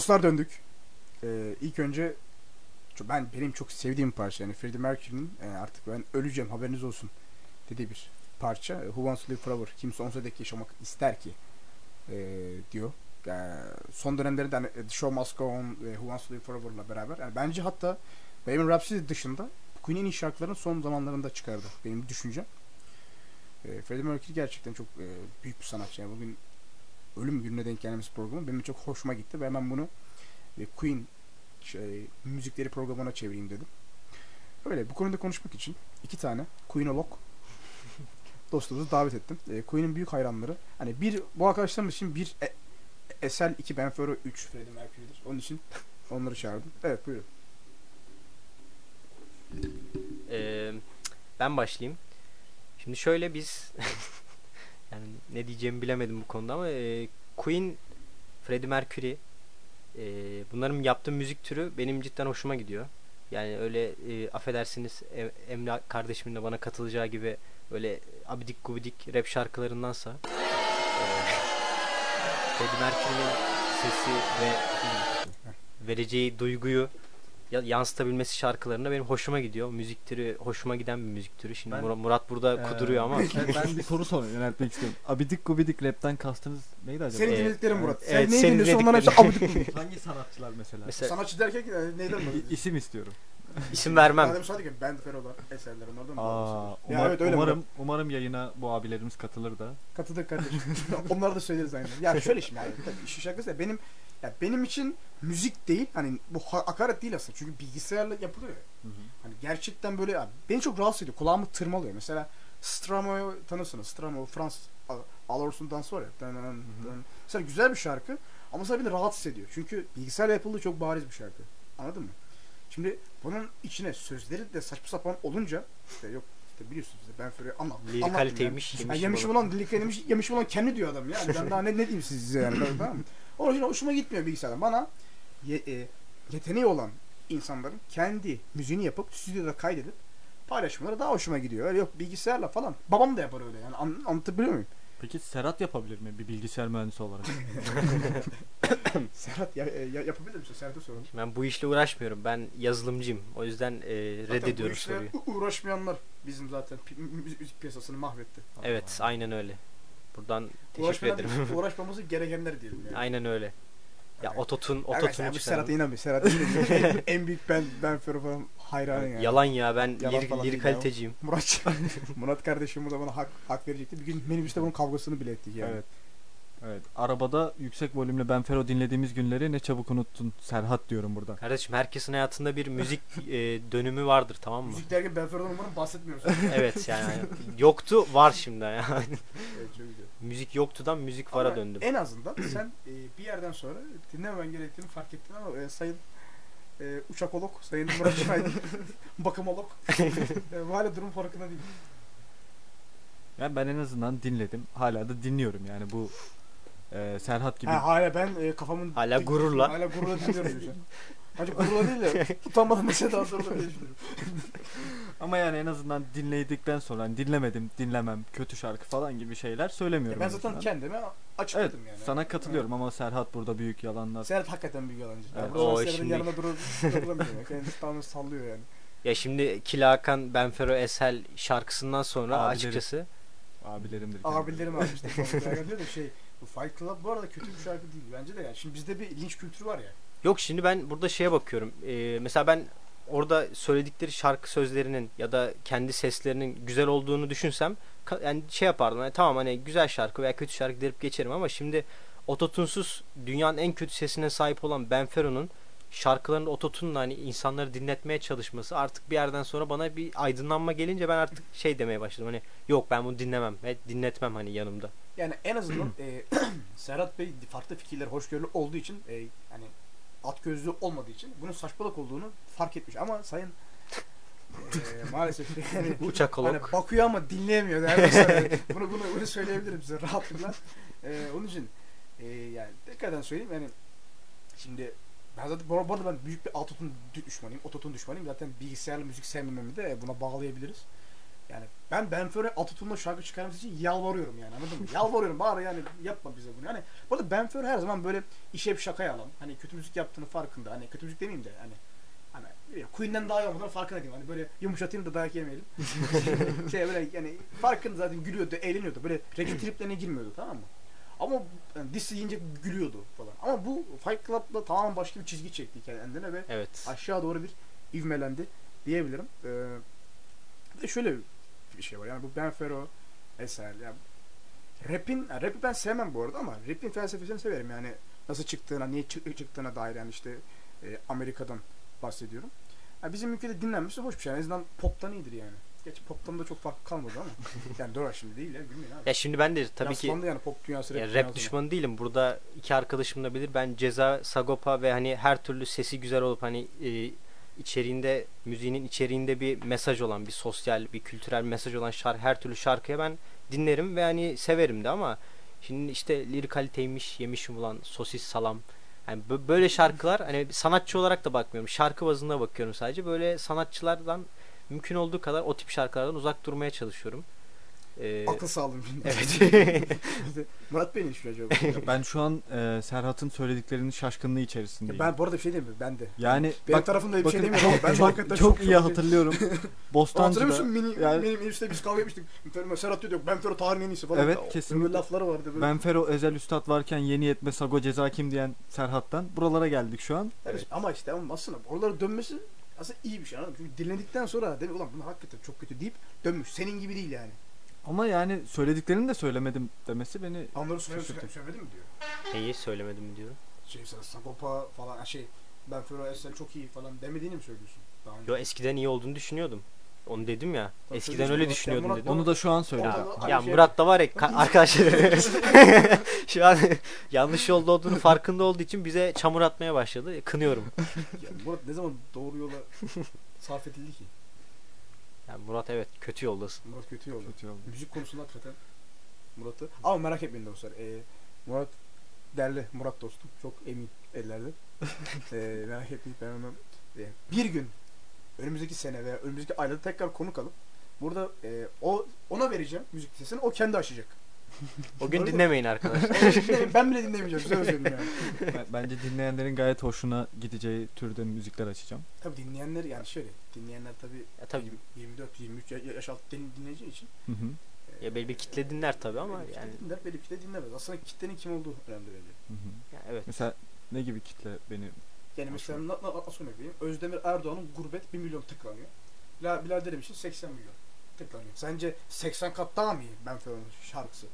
Dostlar döndük. Ee, ilk önce ben benim çok sevdiğim parça yani Freddie Mercury'nin e, artık ben öleceğim haberiniz olsun dediği bir parça. E, Who Wants to Live Forever? Kim sonsuza dek yaşamak ister ki? e, diyor. Yani son dönemlerinde hani The Show Must Go On Who Wants to Live Forever'la beraber. Yani bence hatta Bohemian Rhapsody dışında Queen'in en iyi son zamanlarında çıkardı. Benim düşüncem. E, Freddie Mercury gerçekten çok e, büyük bir sanatçı. Yani bugün ölüm gününe denk gelmesi programı benim çok hoşuma gitti ve ben bunu e, Queen şey, müzikleri programına çevireyim dedim. Öyle bu konuda konuşmak için iki tane Queenolog [laughs] dostumuzu davet ettim. E, Queen'in büyük hayranları. Hani bir bu arkadaşlarımız için bir e, Esel, iki Benfero, üç Freddie Mercury'dir. Onun için onları çağırdım. Evet buyurun. Ee, ben başlayayım. Şimdi şöyle biz [laughs] yani ne diyeceğimi bilemedim bu konuda ama e, Queen, Freddie Mercury e, bunların yaptığı müzik türü benim cidden hoşuma gidiyor. Yani öyle e, affedersiniz Em- Emre kardeşimin de bana katılacağı gibi öyle abidik gubidik rap şarkılarındansa e, Freddie Mercury'nin sesi ve vereceği duyguyu yansıtabilmesi şarkılarında benim hoşuma gidiyor. Müzik türü hoşuma giden bir müzik türü. Şimdi Ben- Murat, Murat burada Ee, kuduruyor ama [laughs] ben, ben bir soru sor yöneltmek istiyorum. Abidik gubidik rapten kastınız neydi acaba? Senin Evet. dinlediklerin Murat. Sen Evet, neyi senin dinliyorsun onların hepsi abidik gubidik. [laughs] Hangi sanatçılar mesela? mesela Sanatçı derken e, neyden? İ- isim istiyorum. İsim vermem. Madem sadık ya Ben Fero'lar eserler onlardan mı? Aa, ya umar- evet öyle umarım umarım yayına bu abilerimiz katılır da. Katıldık kardeşim. [laughs] [laughs] Onları da söyleriz aynı. Ya şöyle şimdi yani tabii işin şakası da benim ya benim için müzik değil hani bu ha- hakaret değil aslında çünkü bilgisayarla yapılıyor ya. Hani gerçekten böyle abi, beni çok rahatsız ediyor. Kulağımı tırmalıyor. Mesela Stramo'yu tanırsınız. Stramo Fransız Alorsun'dan sonra. Dın dın dın. Mesela güzel bir şarkı ama mesela beni rahatsız ediyor. Çünkü bilgisayarla yapıldığı çok bariz bir şarkı. Anladın mı? Şimdi bunun içine sözleri de saçma sapan olunca işte yok işte biliyorsunuz ben. Lirik anlattım kaliteymiş, Yani. yemişim olan. lirik yemiş, yemişim olan kendi diyor adam yani. Ben daha ne, ne diyeyim size yani tamam mı? Onun için hoşuma gitmiyor bilgisayardan. Bana ye- e, yeteneği olan insanların kendi müziğini yapıp stüdyoda kaydedip paylaşmaları daha hoşuma gidiyor. Öyle yok bilgisayarla falan. Babam da yapar öyle yani. An- anlatabiliyor muyum? Peki Serhat yapabilir mi bir bilgisayar mühendisi olarak? [laughs] [laughs] Serhat ya, ya, yapabilir misin? Serhat'a soralım. Ben bu işle uğraşmıyorum. Ben yazılımcıyım. O yüzden e, Zaten reddediyorum bu işle soruyu. uğraşmayanlar bizim zaten pi- müzik, müzik piyasasını mahvetti. Evet, aynen öyle. Buradan teşekkür Uğraşmayan, ederim. [laughs] uğraşmamızı gerekenler diyelim yani. aynen öyle. Ya ototun, Arkadaşlar ototunu bu Serhat'a çıkardım. inanmıyor. Serhat inanmıyor. [laughs] en büyük ben ben falan hayranı yani. Yalan ya ben Yalan değil ya. kaliteciyim. Murat [laughs] Murat kardeşim burada bana hak, hak verecekti. Bir gün minibüste bunun kavgasını bile ettik yani. Evet. Evet. Arabada yüksek volümlü Benfero dinlediğimiz günleri ne çabuk unuttun Serhat diyorum burada. Kardeşim herkesin hayatında bir müzik e, dönümü vardır tamam mı? Müzik derken Ben Ferro'dan umarım bahsetmiyoruz. [laughs] Evet yani yoktu var şimdi yani. evet, çok güzel. müzik yoktudan müzik vara Ama döndüm. En azından sen e, bir yerden sonra dinlememen gerektiğini fark ettin ama e, sayın e, uçakolog, sayın Murat Şahin, [laughs] bakımolog e, hala durum farkında değil. Yani ben en azından dinledim. Hala da dinliyorum yani bu e, Serhat gibi. Ha, hala ben e, kafamın... Hala gururla. Hala gururla dinliyorum diyorsun. Bence gururla değil de [laughs] utanmadan mesela daha sonra. [laughs] Ama yani en azından dinledikten sonra hani dinlemedim, dinlemem, kötü şarkı falan gibi şeyler söylemiyorum. ben en zaten azından. kendime Evet, açıkladım yani. sana katılıyorum ama Serhat burada büyük yalanlar. Serhat hakikaten büyük yalancı. Evet. Evet. O Burada Serhat'ın şimdi- yanında durup. Yani. Kendisi tamamen sallıyor yani. Ya şimdi Kila Hakan Benfero Esel şarkısından sonra Abileri. açıkçası Abilerimdir. Abilerim abi işte. Yani diyor da şey bu Fight Club bu arada kötü bir şarkı değil bence de yani. Şimdi bizde bir linç kültürü var ya. Yok şimdi ben burada şeye bakıyorum. Ee, mesela ben orada söyledikleri şarkı sözlerinin ya da kendi seslerinin güzel olduğunu düşünsem yani şey yapardım. Yani tamam hani güzel şarkı veya kötü şarkı derip geçerim ama şimdi ototunsuz dünyanın en kötü sesine sahip olan Benfero'nun şarkılarını ototunla hani insanları dinletmeye çalışması artık bir yerden sonra bana bir aydınlanma gelince ben artık şey demeye başladım. Hani yok ben bunu dinlemem ve dinletmem hani yanımda. Yani en azından e, [clears throat] Serhat Bey farklı fikirler hoşgörülü olduğu için e, hani at gözlü olmadığı için bunun saçmalık olduğunu fark etmiş ama sayın e, [laughs] maalesef yani Uçakolog. Hani bakıyor ama dinleyemiyor. Yani [laughs] bunu, bunu, bunu söyleyebilirim size rahatlıkla. Ee, onun için e, yani tekrardan söyleyeyim yani şimdi ben zaten bu arada ben büyük bir autotune düşmanıyım. Ototune düşmanıyım. Zaten bilgisayarlı müzik sevmememi de buna bağlayabiliriz. Yani ben Benfero autotune'la şarkı çıkarması için yalvarıyorum yani anladın mı? Yalvarıyorum bari yani yapma bize bunu. Yani bu arada Benfero her zaman böyle işe bir şakaya alan. Hani kötü müzik yaptığını farkında. Hani kötü müzik demeyeyim de hani hani Queen'den daha iyi olmadan farkına diyeyim. Hani böyle yumuşatayım da dayak yemeyelim. [laughs] şey böyle yani farkında zaten gülüyordu, eğleniyordu. Böyle reggae triplerine girmiyordu tamam mı? Ama yani diss yiyince gülüyordu falan. Ama bu Fight Club'la tamamen başka bir çizgi çekti kendine ve Evet. aşağı doğru bir ivmelendi diyebilirim. Ee, bir de şöyle bir şey var. Yani bu Ben Fero eser. Yani rap'in, yani rap'i ben sevmem bu arada ama rap'in felsefesini severim. Yani nasıl çıktığına, niye çık- çıktığına dair yani işte e, Amerika'dan bahsediyorum. Yani bizim ülkede dinlenmesi hoş bir şey. En azından pop'tan iyidir yani. Gerçi pop'tan da çok farklı kalmadı ama. [laughs] yani doğru şimdi değil ya. Gülmeyin abi. Ya şimdi ben de tabii ki yani pop dünyası, rap, Ya rap düşmanı değilim. Burada iki arkadaşım da bilir. Ben Ceza, Sagopa ve hani her türlü sesi güzel olup hani e, içeriğinde müziğinin içeriğinde bir mesaj olan, bir sosyal, bir kültürel mesaj olan şarkı her türlü şarkıya ben dinlerim ve hani severim de ama şimdi işte lirik kaliteymiş, yemişim ulan sosis salam. Yani bö- böyle şarkılar hani sanatçı olarak da bakmıyorum. Şarkı bazında bakıyorum sadece. Böyle sanatçılardan mümkün olduğu kadar o tip şarkılardan uzak durmaya çalışıyorum. Ee, Akıl şimdi. evet. [laughs] Murat Bey ne düşünüyor acaba? [laughs] Ya ben şu an e, Serhat'ın söylediklerinin şaşkınlığı içerisindeyim. ben bu arada bir şey demiyorum. Ben de. yani Benim bak, tarafımda bir şey bakın demiyorum ama ben hakikaten çok, çok iyi şey- hatırlıyorum. Hatırlıyor [laughs] Bostancı'da musun mini, yani- benim minibüste biz kavga etmiştik. Serhat diyor ben Fero tarihin en iyisi falan. Evet, kesinlikle. Böyle lafları vardı böyle. Benfero Ezel Üstad varken yeni yetme Sago Ceza kim diyen Serhat'tan buralara geldik şu an. Yani Ama işte ama aslında oralara dönmesi aslında iyi bir şey anladın? Çünkü dinledikten sonra demek ulan bunlar hakikaten çok kötü deyip dönmüş. Senin gibi değil yani. Ama yani söylediklerini de söylemedim demesi beni söyledim, Şaşırttı. söyledim mi diyor. Neyi söylemedim diyorum. Şey mesela Sagopa falan şey ben Fero Esel çok iyi falan demediğini mi söylüyorsun? Daha önce? Yo eskiden iyi olduğunu düşünüyordum. Onu dedim ya. Tabii Eskiden öyle Murat- düşünüyordum Murat- dedim. Onu da şu an söyle. Ya, ya şey- Murat da var ya ka- arkadaşlar [laughs] şu an [laughs] yanlış yolda olduğunu farkında olduğu için bize çamur atmaya başladı. Kınıyorum. Ya Murat ne zaman doğru yola sarf edildi ki? Yani Murat evet kötü yoldasın. Murat kötü yolda. Kötü oldu. Müzik konusunda hakikaten Murat'ı ama merak etmeyin dostlar. Ee, Murat derli Murat dostum. Çok emin ellerde. [laughs] ee, merak etmeyin ben onu e, bir gün önümüzdeki sene veya önümüzdeki ayda tekrar konuk alıp burada e, o ona vereceğim müzik listesini o kendi açacak. O gün dinlemeyin arkadaşlar. [laughs] Ben bile dinlemeyeceğim. Söyleyeyim yani. [laughs] Ben- Bence dinleyenlerin gayet hoşuna gideceği türden müzikler açacağım. Tabii dinleyenler yani şöyle dinleyenler tabii, Ya tabii 24 23 ya- yaş altı din- dinleyici için Hı hı. e, ya belli bir kitle dinler tabii ama belli yani kitle dinler, belli bir kitle dinlemez. Aslında kitlenin kim olduğu önemli bence. Hı hı. ya evet. Mesela ne gibi kitle beni Yani mesela na, na, nasıl örnek vereyim? Özdemir Erdoğan'ın Gurbet 1 milyon tıklanıyor. Bilal, Bilal Derim için 80 milyon tıklanıyor. Sence 80 kat daha mı iyi Ben Fero'nun şarkısı?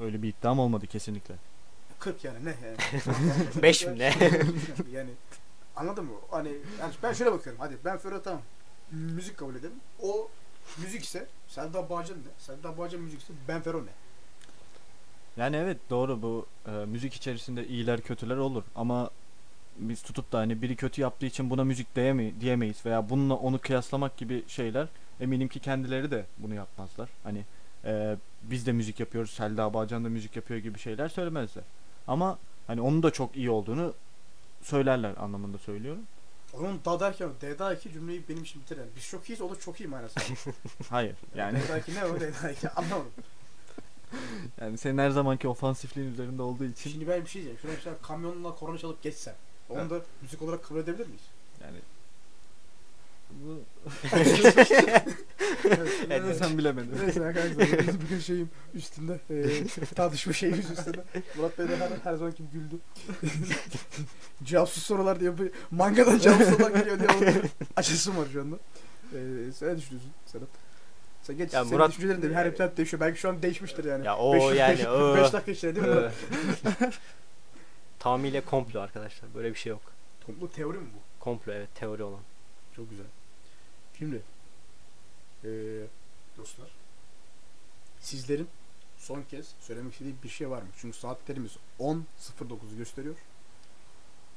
öyle bir iddiam olmadı kesinlikle. 40 yani ne yani? [laughs] Beş mi ne? [laughs] yani anladın mı? Hani yani ben şöyle bakıyorum. Hadi Ben Fero tamam. Müzik kabul edelim. O müzik ise Selda Bağcan ne? Selda Bağcan müzik ise Ben Fero ne? Yani evet doğru bu e, müzik içerisinde iyiler kötüler olur ama biz tutup da hani biri kötü yaptığı için buna müzik diyeme diyemeyiz veya bununla onu kıyaslamak gibi şeyler eminim ki kendileri de bunu yapmazlar. Hani e, biz de müzik yapıyoruz, Selda Bağcan da müzik yapıyor gibi şeyler söylemezler. Ama hani onun da çok iyi olduğunu söylerler anlamında söylüyorum. Onun da derken D'da iki cümleyi benim için bitiren. Biz çok iyiyiz o da çok iyi manasında. [laughs] Hayır yani D'da iki ne o D'da iki anlamadım. [laughs] yani senin her zamanki ofansifliğin üzerinde olduğu için Şimdi ben bir şey diyeceğim. Şuraya mesela kamyonla korna çalıp geçsem. Onu da müzik olarak kabul edebilir miyiz? yani bu [laughs] Evet. sen bilemedin. Neyse arkadaşlar biz bugün şeyim üstünde e, tartışma şeyimiz üstünde. Murat Bey de her, her zaman gibi güldü. [laughs] Cevapsız sorular diye bu mangadan cevapsız sorular geliyor diye açısım var şu anda. E, sen ne düşünüyorsun Serhat? Sen geç, Ya senin Murat- düşüncelerin de bir her hep değişiyor. Belki şu an değişmiştir yani. Ya o yani, [laughs] o. 5 dakika içinde değil mi? Tamamıyla komplo arkadaşlar. Böyle bir şey yok. Toplu teori mi bu? Komplo evet teori olan. Çok güzel. Şimdi eee dostlar sizlerin son kez söylemek istediği bir şey var mı? Çünkü saatlerimiz 10.09'u gösteriyor.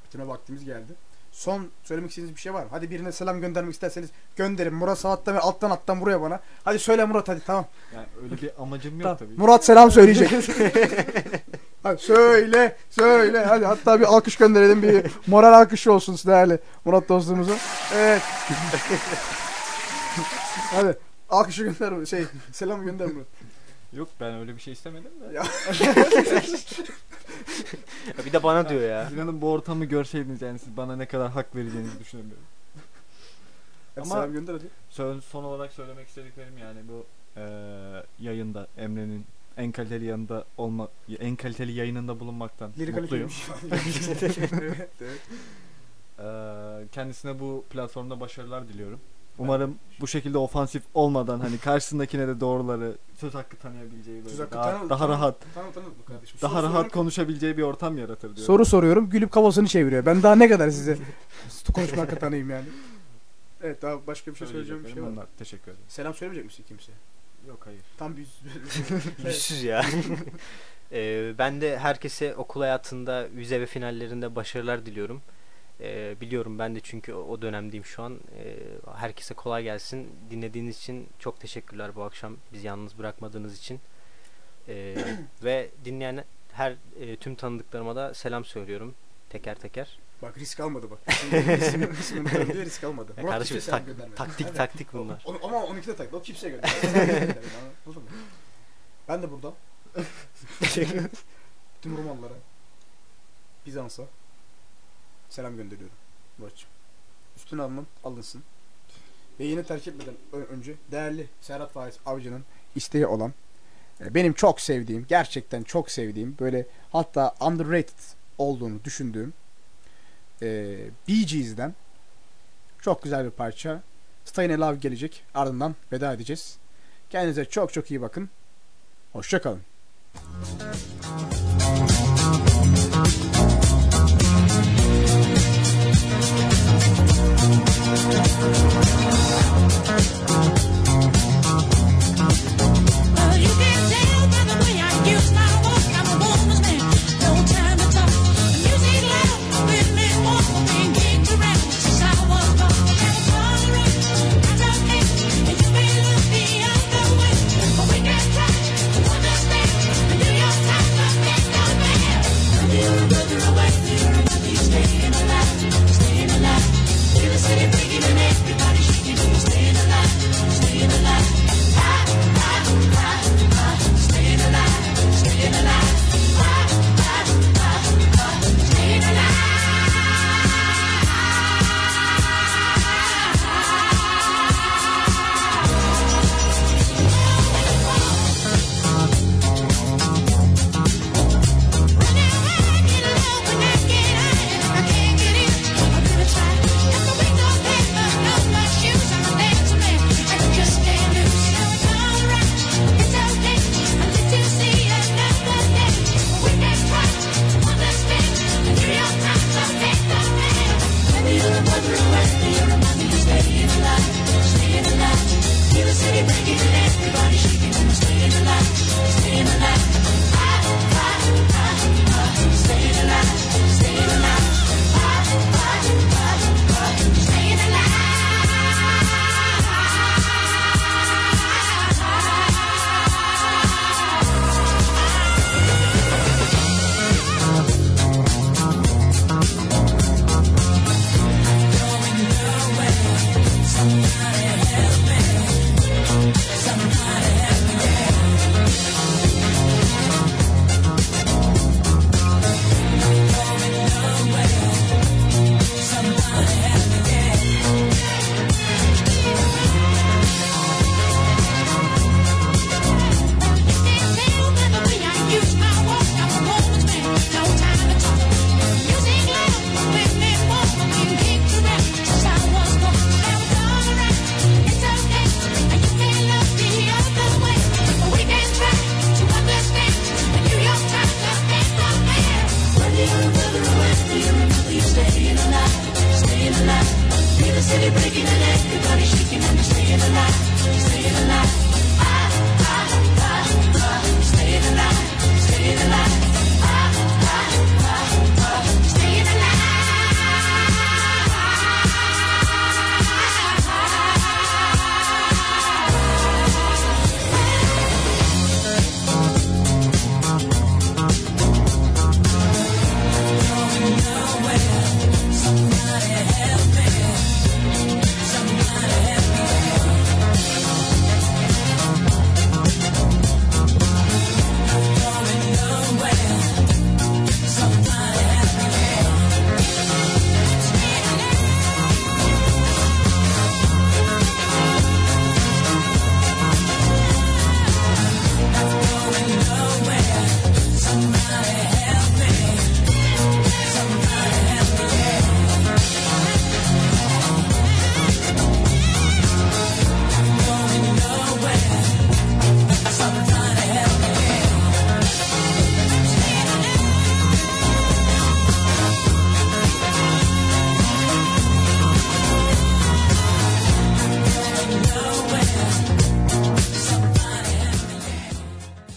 Bitime vaktimiz geldi. Son söylemek istediğiniz bir şey var mı? Hadi birine selam göndermek isterseniz gönderin. Murat saatten ve alttan alttan buraya bana. Hadi söyle Murat hadi tamam. Yani öyle bir amacım yok Tamam. tabii. Murat selam söyleyecek. [laughs] hadi söyle, söyle. Hadi hatta bir alkış gönderelim bir moral alkışı olsun değerli Murat dostumuza. Evet. Hadi alkışı gönder şey selam gönder Murat. Yok ben öyle bir şey istemedim de. Ya. Ya bir de bana diyor ya. İnanın bu ortamı görseydiniz yani siz bana ne kadar hak vereceğinizi düşünemiyorum. Hadi Ama- selam gönder hadi. Son, son olarak söylemek istediklerim yani bu eee, yayında Emre'nin en kaliteli yanında olma en kaliteli yayınında bulunmaktan Lirik mutluyum. evet, evet. [laughs] Eee, kendisine bu platformda başarılar diliyorum. Umarım bu şekilde ofansif olmadan hani karşısındakine de doğruları söz hakkı tanıyabileceği böyle Söz hakkı daha, tanı- daha tanı- rahat Tanı tanı bu kardeşim. daha Soru rahat soruyorum. konuşabileceği bir ortam yaratır diyorum. Soru soruyorum gülüp kafasını çeviriyor. Ben daha ne kadar size [laughs] konuşma hakkı tanıyayım yani. Evet daha başka bir şey söyleyeceğim bir şey var. mı? Onlar. Teşekkür ederim. Selam söylemeyecek misin kimse? Yok hayır. Tam bir [laughs] Yüzsüz ya. [laughs] Ee, ben de herkese okul hayatında vize ve finallerinde başarılar diliyorum. Ee, biliyorum ben de çünkü o dönemdeyim şu an. Ee, herkese kolay gelsin. Dinlediğiniz için çok teşekkürler bu akşam. Bizi yalnız bırakmadığınız için. Ee, [coughs] ve dinleyen her e, tüm tanıdıklarıma da selam söylüyorum. Teker teker. Bak risk almadı bak. [laughs] İsmini risk almadı. Ya Murat kardeşim, selam tak- göndermedi. taktik Evet. taktik bunlar. O- ama 12'de taktı. [laughs] O kimseye göndermedi. Anladın mı? Ben de buradan [laughs] tüm Romalılara Bizans'a selam gönderiyorum Muratçım. Üstüne alının, alınsın. Yayını terk etmeden önce değerli Serhat Faiz Avcı'nın isteği olan e, benim çok sevdiğim, gerçekten çok sevdiğim böyle hatta underrated olduğunu düşündüğüm e, Bee Gees'den çok güzel bir parça Stay in Love gelecek. Ardından veda edeceğiz. Kendinize çok çok iyi bakın. Hoşçakalın. Thank